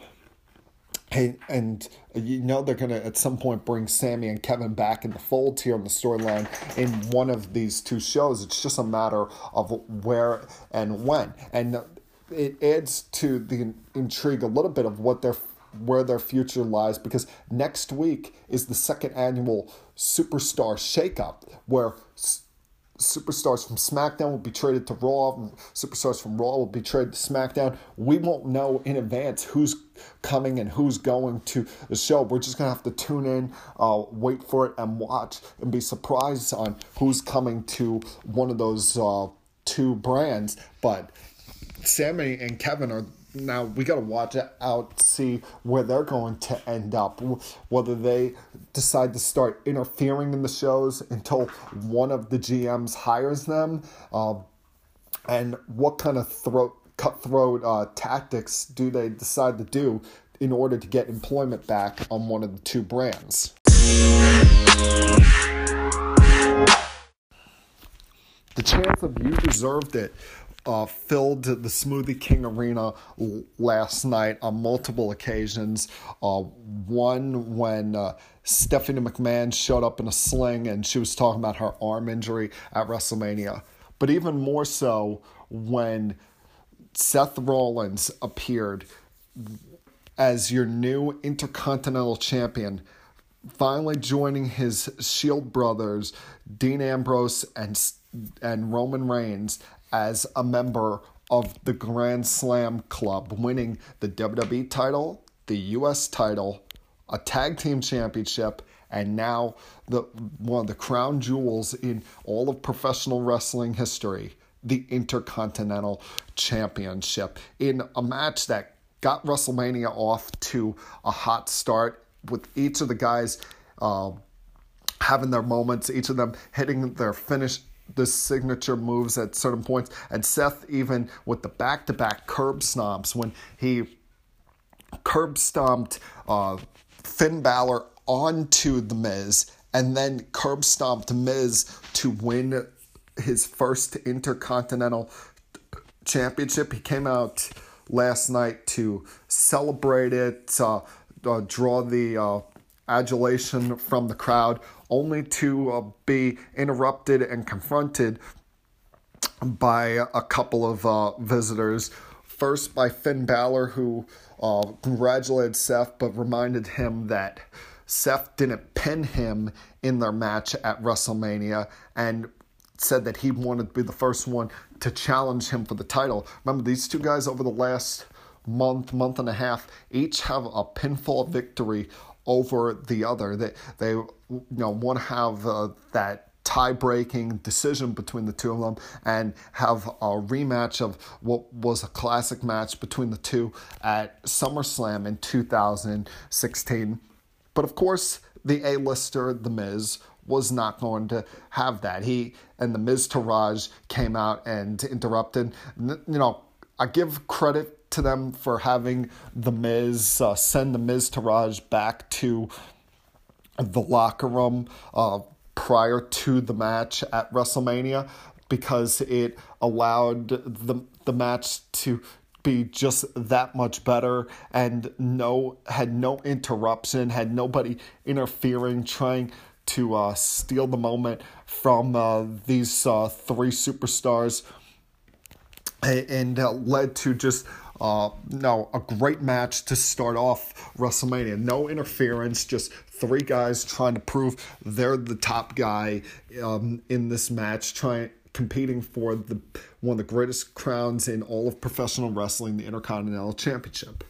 And, and you know they're going to at some point bring Sami and Kevin back in the fold here on the storyline in one of these two shows. It's just a matter of where and when. And it adds to the intrigue a little bit of what their where their future lies because next week is the second annual Superstar Shakeup where superstars from SmackDown will be traded to Raw, superstars from Raw will be traded to SmackDown. We won't know in advance who's coming and who's going to the show. We're just gonna have to tune in, uh, wait for it, and watch, and be surprised on who's coming to one of those uh, two brands. But Sami and Kevin are now we got to watch out see where they're going to end up whether they decide to start interfering in the shows until one of the gms hires them uh, and what kind of throat cutthroat uh, tactics do they decide to do in order to get employment back on one of the two brands? The chance of you deserved it uh, filled the Smoothie King Arena last night on multiple occasions. Uh, one when uh, Stephanie McMahon showed up in a sling and she was talking about her arm injury at WrestleMania. But even more so when Seth Rollins appeared as your new Intercontinental Champion, finally joining his Shield brothers, Dean Ambrose and and Roman Reigns as a member of the Grand Slam Club, winning the WWE title, the US title, a tag team championship, and now the one of the crown jewels in all of professional wrestling history, the Intercontinental Championship, in a match that got WrestleMania off to a hot start with each of the guys uh, having their moments, each of them hitting their finish the signature moves at certain points. And Seth, even with the back to back curb stomps, when he curb stomped uh, Finn Balor onto The Miz and then curb stomped Miz to win his first Intercontinental Championship. He came out last night to celebrate it, uh, uh, draw the uh, adulation from the crowd, only to uh, be interrupted and confronted by a couple of uh, visitors. First, by Finn Balor, who uh, congratulated Seth but reminded him that Seth didn't pin him in their match at WrestleMania and said that he wanted to be the first one to challenge him for the title. Remember, these two guys over the last month, month and a half, each have a pinfall victory over the other. They they you know want to have uh, that tie breaking decision between the two of them and have a rematch of what was a classic match between the two at SummerSlam in 2016. But of course, the A-lister, The Miz, was not going to have that. He and The Miztourage came out and interrupted. You know, I give credit to them for having the Miz uh, send the Miztourage back to the locker room uh, prior to the match at WrestleMania because it allowed the the match to be just that much better and no had no interruption had nobody interfering trying to uh, steal the moment from uh, these uh, three superstars. And uh, led to just uh, no, a great match to start off WrestleMania. No interference, just three guys trying to prove they're the top guy um, in this match, trying competing for the one of the greatest crowns in all of professional wrestling, the Intercontinental Championship.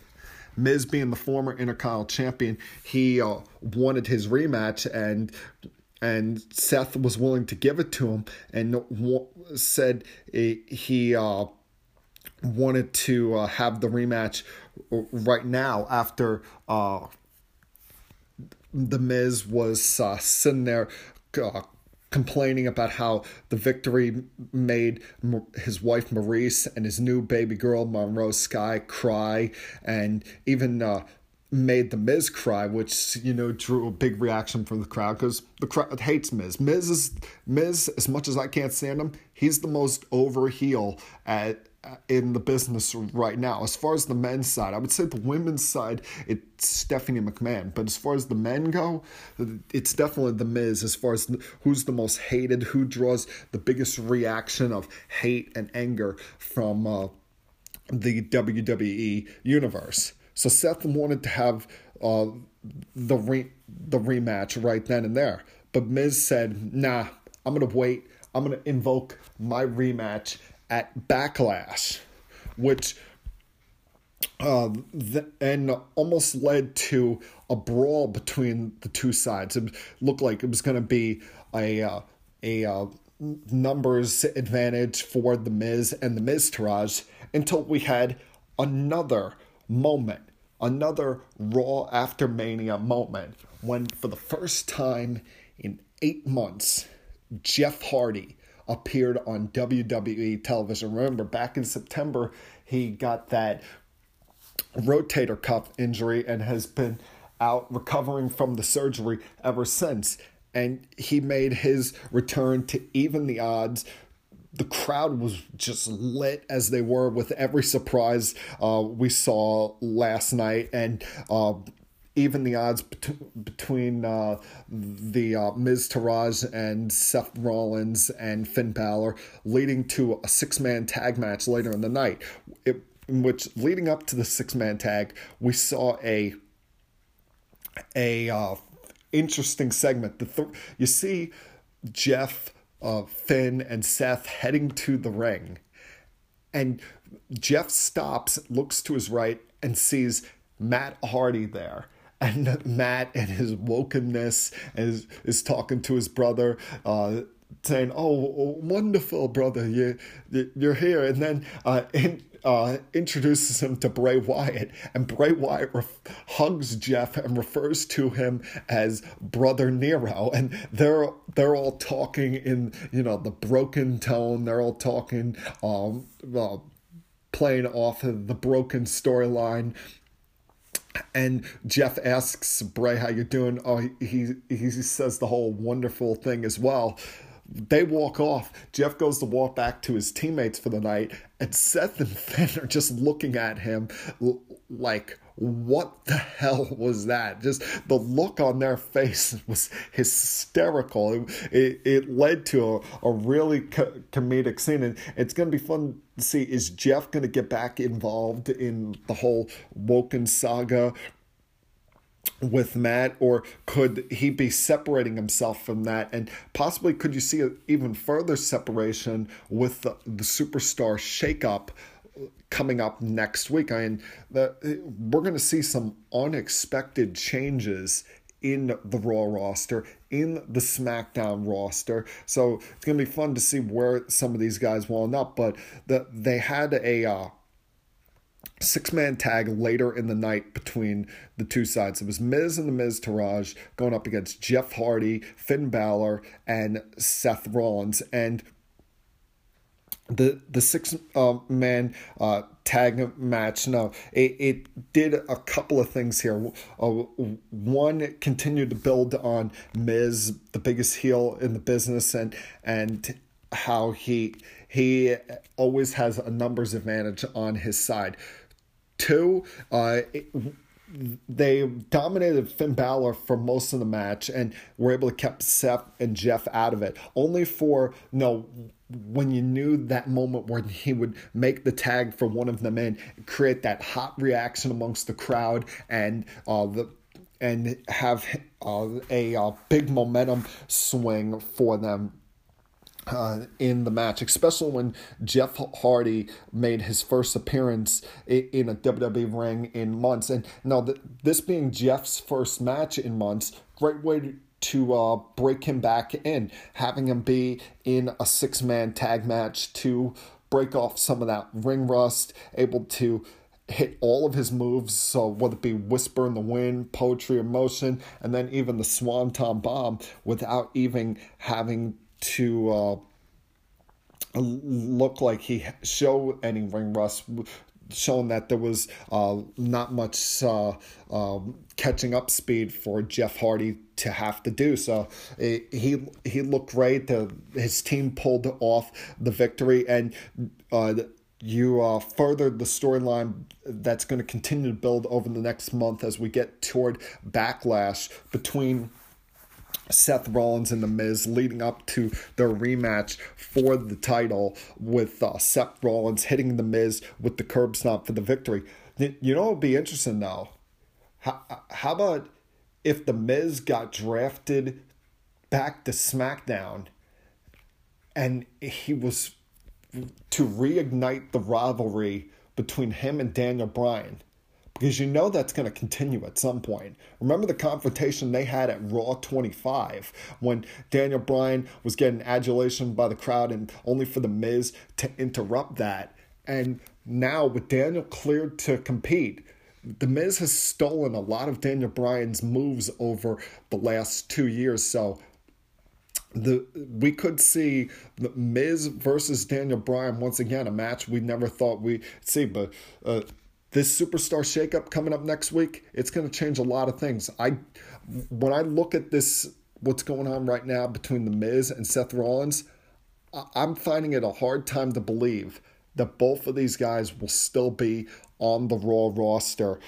Miz being the former Intercontinental Champion, he uh, wanted his rematch and and Seth was willing to give it to him and said he uh, wanted to uh, have the rematch right now after uh, the Miz was uh, sitting there uh, complaining about how the victory made his wife Maryse and his new baby girl Monroe Sky cry, and even uh, made the Miz cry, which you know drew a big reaction from the crowd because the crowd hates Miz. Miz is Miz as much as I can't stand him. He's the most over heel at in the business right now. As far as the men's side, I would say the women's side, it's Stephanie McMahon. But as far as the men go, it's definitely the Miz. As far as who's the most hated, who draws the biggest reaction of hate and anger from uh, the WWE universe. So Seth wanted to have uh, the re- the rematch right then and there, but Miz said, "Nah, I'm gonna wait. I'm gonna invoke my rematch at Backlash, which uh, and almost led to a brawl between the two sides. It looked like it was going to be a uh, a uh, numbers advantage for the Miz and the Miztourage until we had another moment, another Raw after Mania moment when, for the first time in eight months, Jeff Hardy appeared on WWE television. Remember, back in September, he got that rotator cuff injury and has been out recovering from the surgery ever since. And he made his return to even the odds. The crowd was just lit as they were with every surprise uh, we saw last night. And uh, even the odds bet- between uh, the uh, Miztourage and Seth Rollins and Finn Balor, leading to a six man tag match later in the night. It, in which, leading up to the six man tag, we saw a a uh, interesting segment. The th- you see Jeff, uh, Finn, and Seth heading to the ring, and Jeff stops, looks to his right, and sees Matt Hardy there and Matt and his wokenness is is talking to his brother, uh, saying, "Oh, wonderful brother, you you're here," and then uh, in, uh, introduces him to Bray Wyatt, and Bray Wyatt ref- hugs Jeff and refers to him as Brother Nero, and they're they're all talking in you know the broken tone. They're all talking, um, uh, playing off of the broken storyline and Jeff asks Bray how you're doing. Oh, he he says the whole wonderful thing as well. They walk off. Jeff goes to walk back to his teammates for the night, and Seth and Finn are just looking at him like, what the hell was that? Just the look on their face was hysterical. It, it, it led to a, a really co- comedic scene, and it's going to be fun to see is Jeff going to get back involved in the whole Woken saga with Matt, or could he be separating himself from that? And possibly, could you see an even further separation with the, the superstar shakeup coming up next week? I mean, the, we're going to see some unexpected changes in the Raw roster, in the SmackDown roster. So it's going to be fun to see where some of these guys wound up. But the, they had a. Uh, six man tag later in the night between the two sides. It was Miz and the Miztourage going up against Jeff Hardy, Finn Balor, and Seth Rollins. And the the six uh, man uh, tag match. Now it, it did a couple of things here. Uh, one it continued to build on Miz, the biggest heel in the business, and and how he he always has a numbers advantage on his side. Two, uh, it, they dominated Finn Balor for most of the match and were able to keep Seth and Jeff out of it. Only for no when you knew that moment when he would make the tag for one of them in, create that hot reaction amongst the crowd and uh, the and have uh, a uh, big momentum swing for them uh, in the match, especially when Jeff Hardy made his first appearance in a WWE ring in months. And now, this being Jeff's first match in months, great way to uh, break him back in, having him be in a six man tag match to break off some of that ring rust, able to hit all of his moves, so whether it be Whisper in the Wind, Poetry in Motion, and then even the Swanton Bomb without even having to uh, look like he show any ring rust showing that there was uh, not much uh, um, catching up speed for Jeff Hardy to have to do. So it, he he looked great. The, his team pulled off the victory, and uh, you uh, furthered the storyline that's going to continue to build over the next month as we get toward backlash between Seth Rollins and The Miz leading up to their rematch for the title with uh, Seth Rollins hitting The Miz with the curb stomp for the victory. You know what would be interesting though? How, how about if The Miz got drafted back to SmackDown and he was to reignite the rivalry between him and Daniel Bryan? Because you know that's going to continue at some point. Remember the confrontation they had at Raw 25 when Daniel Bryan was getting adulation by the crowd and only for The Miz to interrupt that. And now, with Daniel cleared to compete, The Miz has stolen a lot of Daniel Bryan's moves over the last two years. So, the we could see the Miz versus Daniel Bryan once again, a match we never thought we'd see. But uh, this superstar shakeup coming up next week, it's going to change a lot of things. I when I look at this what's going on right now between the Miz and Seth Rollins, I'm finding it a hard time to believe that both of these guys will still be on the Raw roster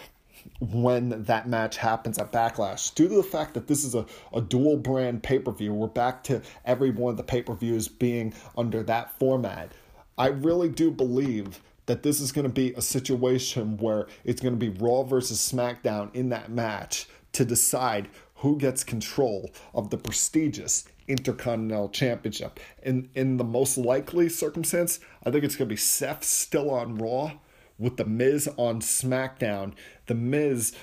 when that match happens at Backlash. Due to the fact that this is a, a dual brand pay per view, we're back to every one of the pay per views being under that format. I really do believe that this is going to be a situation where it's going to be Raw versus SmackDown in that match to decide who gets control of the prestigious Intercontinental Championship. In in the most likely circumstance, I think it's going to be Seth still on Raw with the Miz on SmackDown. The Miz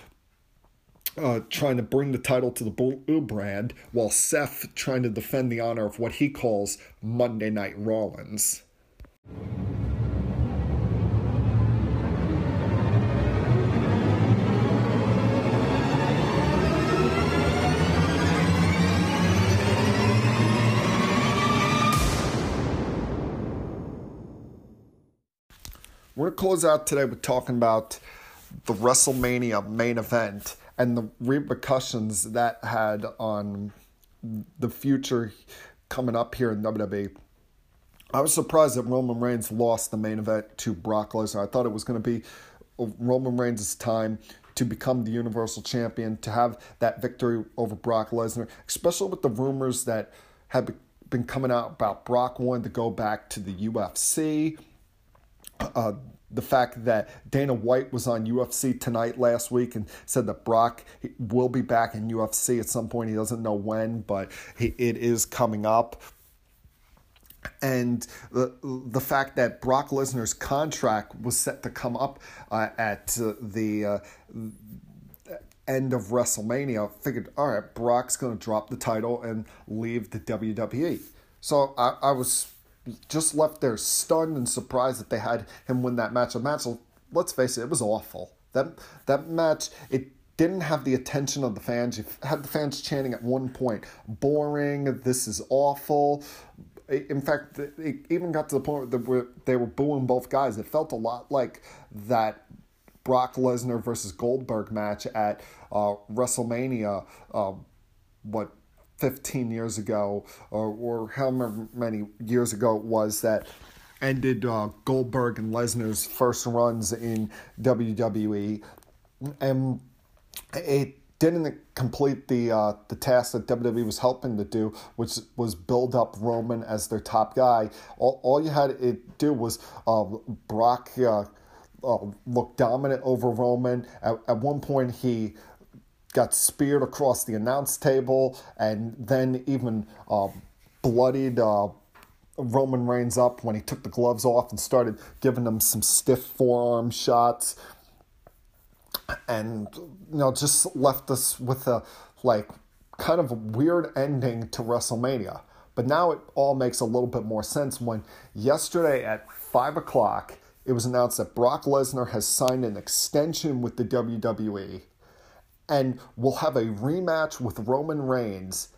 uh, trying to bring the title to the Blue brand, while Seth trying to defend the honor of what he calls Monday Night Rollins. We're going to close out today with talking about the WrestleMania main event and the repercussions that had on the future coming up here in WWE. I was surprised that Roman Reigns lost the main event to Brock Lesnar. I thought it was going to be Roman Reigns' time to become the Universal Champion, to have that victory over Brock Lesnar, especially with the rumors that had been coming out about Brock wanting to go back to the UFC uh, the fact that Dana White was on UFC Tonight last week and said that Brock will be back in UFC at some point. He doesn't know when, but he, it is coming up. And the the fact that Brock Lesnar's contract was set to come up uh, at uh, the uh, end of WrestleMania, figured, all right, Brock's going to drop the title and leave the WWE. So I, I was just left there stunned and surprised that they had him win that match. A match, let's face it, it was awful. That that match, it didn't have the attention of the fans. You had the fans chanting at one point, "Boring! This is awful." In fact, it even got to the point where they were booing both guys. It felt a lot like that Brock Lesnar versus Goldberg match at uh, WrestleMania. Uh, what 15 years ago, or, or however many years ago it was that ended uh, Goldberg and Lesnar's first runs in WWE, and it didn't complete the uh, the task that WWE was helping to do, which was build up Roman as their top guy. All, all you had to do was uh, Brock uh, uh, look dominant over Roman. At, at one point, he got speared across the announce table and then even uh, bloodied uh, Roman Reigns up when he took the gloves off and started giving him some stiff forearm shots. And, you know, just left us with a, like, kind of weird ending to WrestleMania. But now it all makes a little bit more sense when yesterday at 5 o'clock, it was announced that Brock Lesnar has signed an extension with the WWE and will have a rematch with Roman Reigns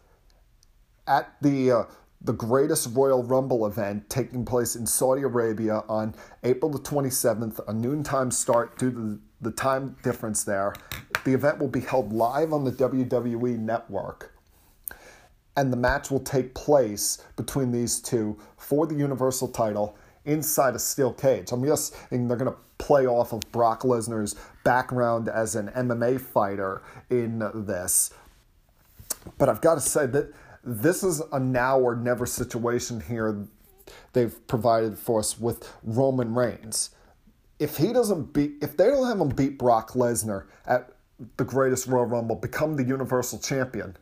at the uh, the greatest Royal Rumble event taking place in Saudi Arabia on April the 27th, a noontime start due to the time difference there. The event will be held live on the WWE network. And the match will take place between these two for the Universal title inside a steel cage. I'm guessing they're going to play off of Brock Lesnar's background as an MMA fighter in this. But I've got to say that this is a now or never situation here they've provided for us with Roman Reigns. If he doesn't beat, if they don't have him beat Brock Lesnar at the greatest Royal Rumble, become the Universal Champion,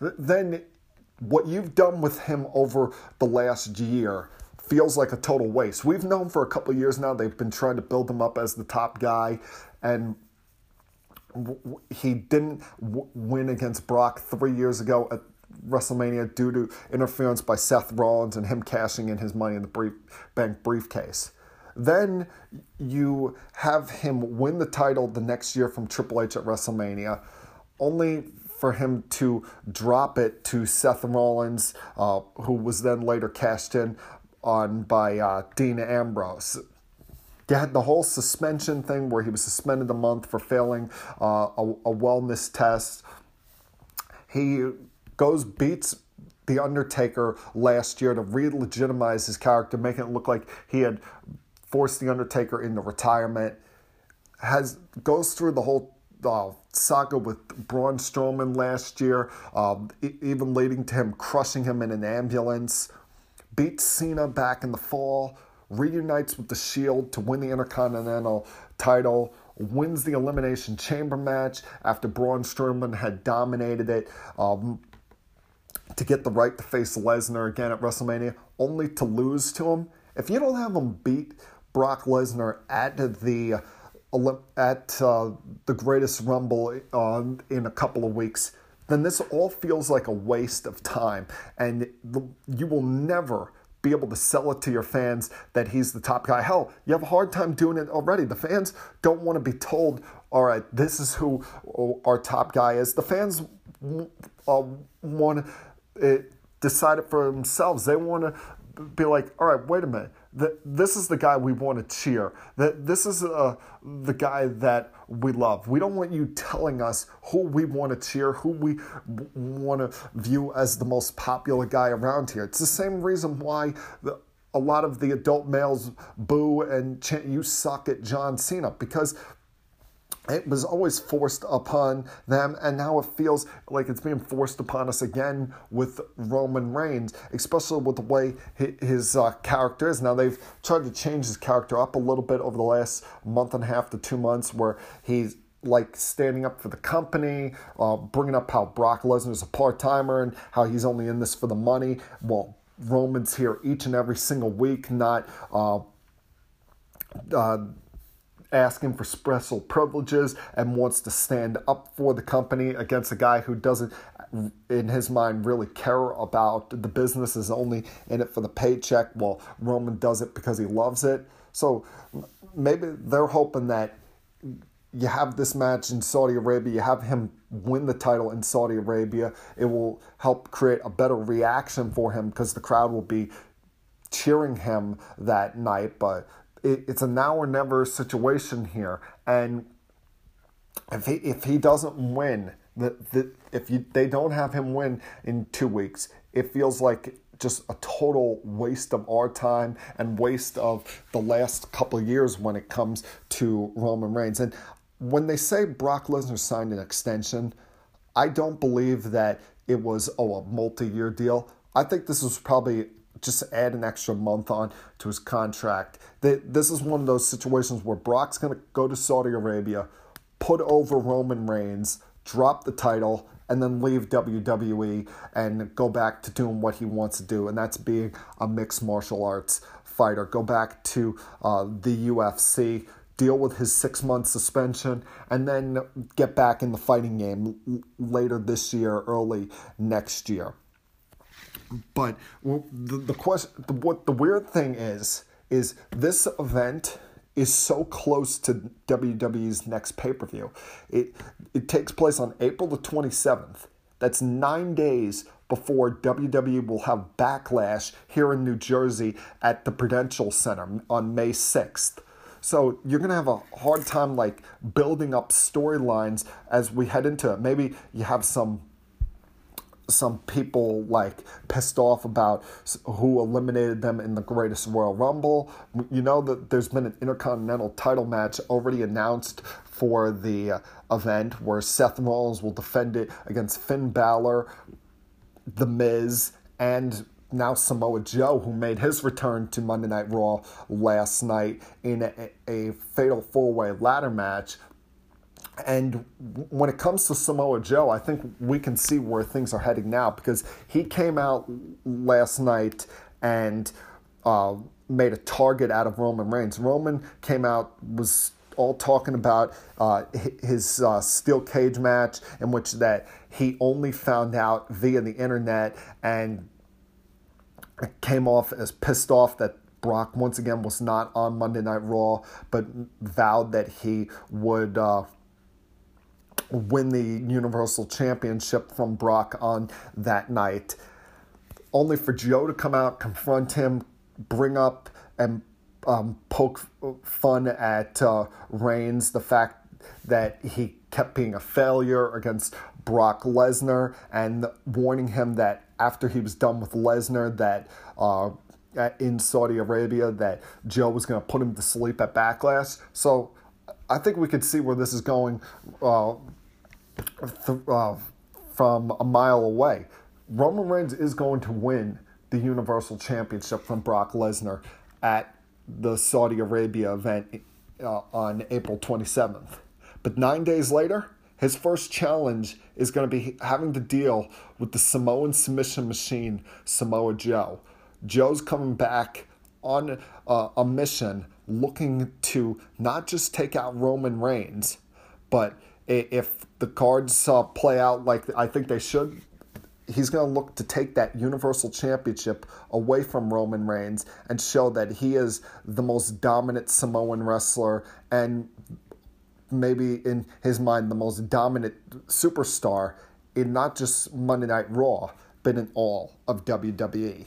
then what you've done with him over the last year feels like a total waste. We've known for a couple years now they've been trying to build him up as the top guy, and he didn't win against Brock three years ago at WrestleMania due to interference by Seth Rollins and him cashing in his money in the brief, bank briefcase. Then you have him win the title the next year from Triple H at WrestleMania, only for him to drop it to Seth Rollins, uh, who was then later cashed in on by uh, Dean Ambrose. You had the whole suspension thing where he was suspended a month for failing uh, a, a wellness test. He goes beats the Undertaker last year to re-legitimize his character, making it look like he had forced the Undertaker into retirement. Has goes through the whole uh, saga with Braun Strowman last year, um, even leading to him crushing him in an ambulance. Beats Cena back in the fall, reunites with the Shield to win the Intercontinental title wins the Elimination Chamber match after Braun Strowman had dominated it. Um, to get the right to face Lesnar again at WrestleMania, only to lose to him. If you don't have him beat Brock Lesnar at the at uh, the greatest Rumble uh, in a couple of weeks, then this all feels like a waste of time, and the, you will never be able to sell it to your fans that he's the top guy. Hell, you have a hard time doing it already. The fans don't want to be told, all right, this is who our top guy is. The fans uh, want to decide it for themselves. They want to be like, all right, wait a minute. This is the guy we want to cheer. That this is uh, the guy that we love. We don't want you telling us who we want to cheer, who we want to view as the most popular guy around here. It's the same reason why the, a lot of the adult males boo and chant, "You suck" at John Cena because it was always forced upon them, and now it feels like it's being forced upon us again with Roman Reigns, especially with the way his uh, character is. Now, they've tried to change his character up a little bit over the last month and a half to two months, where he's like standing up for the company, uh, bringing up how Brock Lesnar is a part timer and how he's only in this for the money. Well, Roman's here each and every single week, not. Uh, uh, asking for special privileges and wants to stand up for the company against a guy who doesn't, in his mind, really care about the business, is only in it for the paycheck. Well, Roman does it because he loves it. So maybe they're hoping that you have this match in Saudi Arabia, you have him win the title in Saudi Arabia. It will help create a better reaction for him because the crowd will be cheering him that night. But it, it's a now or never situation here. And if he if he doesn't win, the, the, if you they don't have him win in two weeks, it feels like just a total waste of our time and waste of the last couple of years when it comes to Roman Reigns. And when they say Brock Lesnar signed an extension, I don't believe that it was oh a multi-year deal. I think this was probably just add an extra month on to his contract. This is one of those situations where Brock's going to go to Saudi Arabia, put over Roman Reigns, drop the title, and then leave WWE and go back to doing what he wants to do, and that's being a mixed martial arts fighter. Go back to uh, the UFC, deal with his six month suspension, and then get back in the fighting game later this year, early next year. But well, the, the question, the, what the weird thing is, is this event is so close to WWE's next pay per view. It it takes place on April the twenty seventh. That's nine days before WWE will have backlash here in New Jersey at the Prudential Center on May sixth. So you're gonna have a hard time like building up storylines as we head into it. Maybe you have some some people like pissed off about who eliminated them in the greatest Royal Rumble. You know that there's been an Intercontinental title match already announced for the uh, event where Seth Rollins will defend it against Finn Balor, The Miz, and now Samoa Joe, who made his return to Monday Night Raw last night in a, a fatal four way ladder match and when it comes to Samoa Joe, I think we can see where things are heading now because he came out last night and uh, made a target out of Roman Reigns. Roman came out, was all talking about uh, his uh, steel cage match in which that he only found out via the internet and came off as pissed off that Brock once again was not on Monday Night Raw, but vowed that he would uh, win the Universal Championship from Brock on that night. Only for Joe to come out, confront him, bring up and um, poke fun at uh, Reigns, the fact that he kept being a failure against Brock Lesnar, and warning him that after he was done with Lesnar, that uh, in Saudi Arabia, that Joe was going to put him to sleep at Backlash. So I think we could see where this is going uh, th- uh, from a mile away. Roman Reigns is going to win the Universal Championship from Brock Lesnar at the Saudi Arabia event uh, on April 27th. But nine days later, his first challenge is going to be having to deal with the Samoan submission machine, Samoa Joe. Joe's coming back on uh, a mission looking to not just take out Roman Reigns, but if the cards uh, play out like I think they should, he's going to look to take that Universal Championship away from Roman Reigns and show that he is the most dominant Samoan wrestler and maybe in his mind the most dominant superstar in not just Monday Night Raw, but in all of WWE.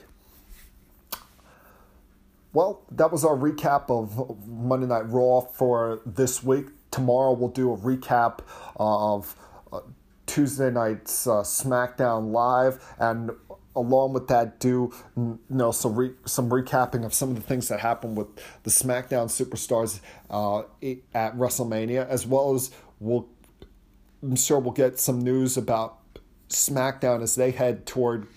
Well, that was our recap of Monday Night Raw for this week. Tomorrow we'll do a recap of uh, Tuesday night's uh, SmackDown Live, and along with that, do you know some re- some recapping of some of the things that happened with the SmackDown superstars uh, at WrestleMania, as well as we'll I'm sure we'll get some news about SmackDown as they head toward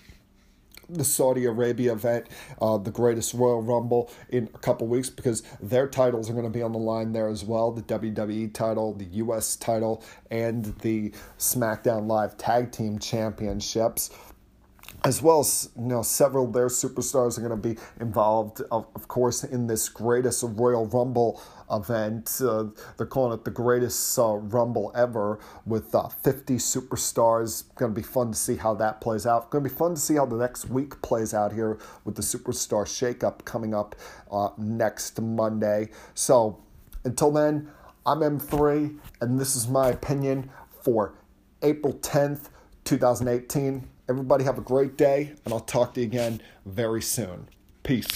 the Saudi Arabia event, uh, the greatest Royal Rumble in a couple weeks because their titles are going to be on the line there as well the WWE title, the US title, and the SmackDown Live Tag Team Championships as well as you know several of their superstars are going to be involved of, of course in this greatest royal rumble event uh, they're calling it the greatest uh, rumble ever with uh, 50 superstars going to be fun to see how that plays out going to be fun to see how the next week plays out here with the superstar shakeup coming up next monday so until then i'm m3 and this is my opinion for april 10th 2018 Everybody have a great day, and I'll talk to you again very soon. Peace.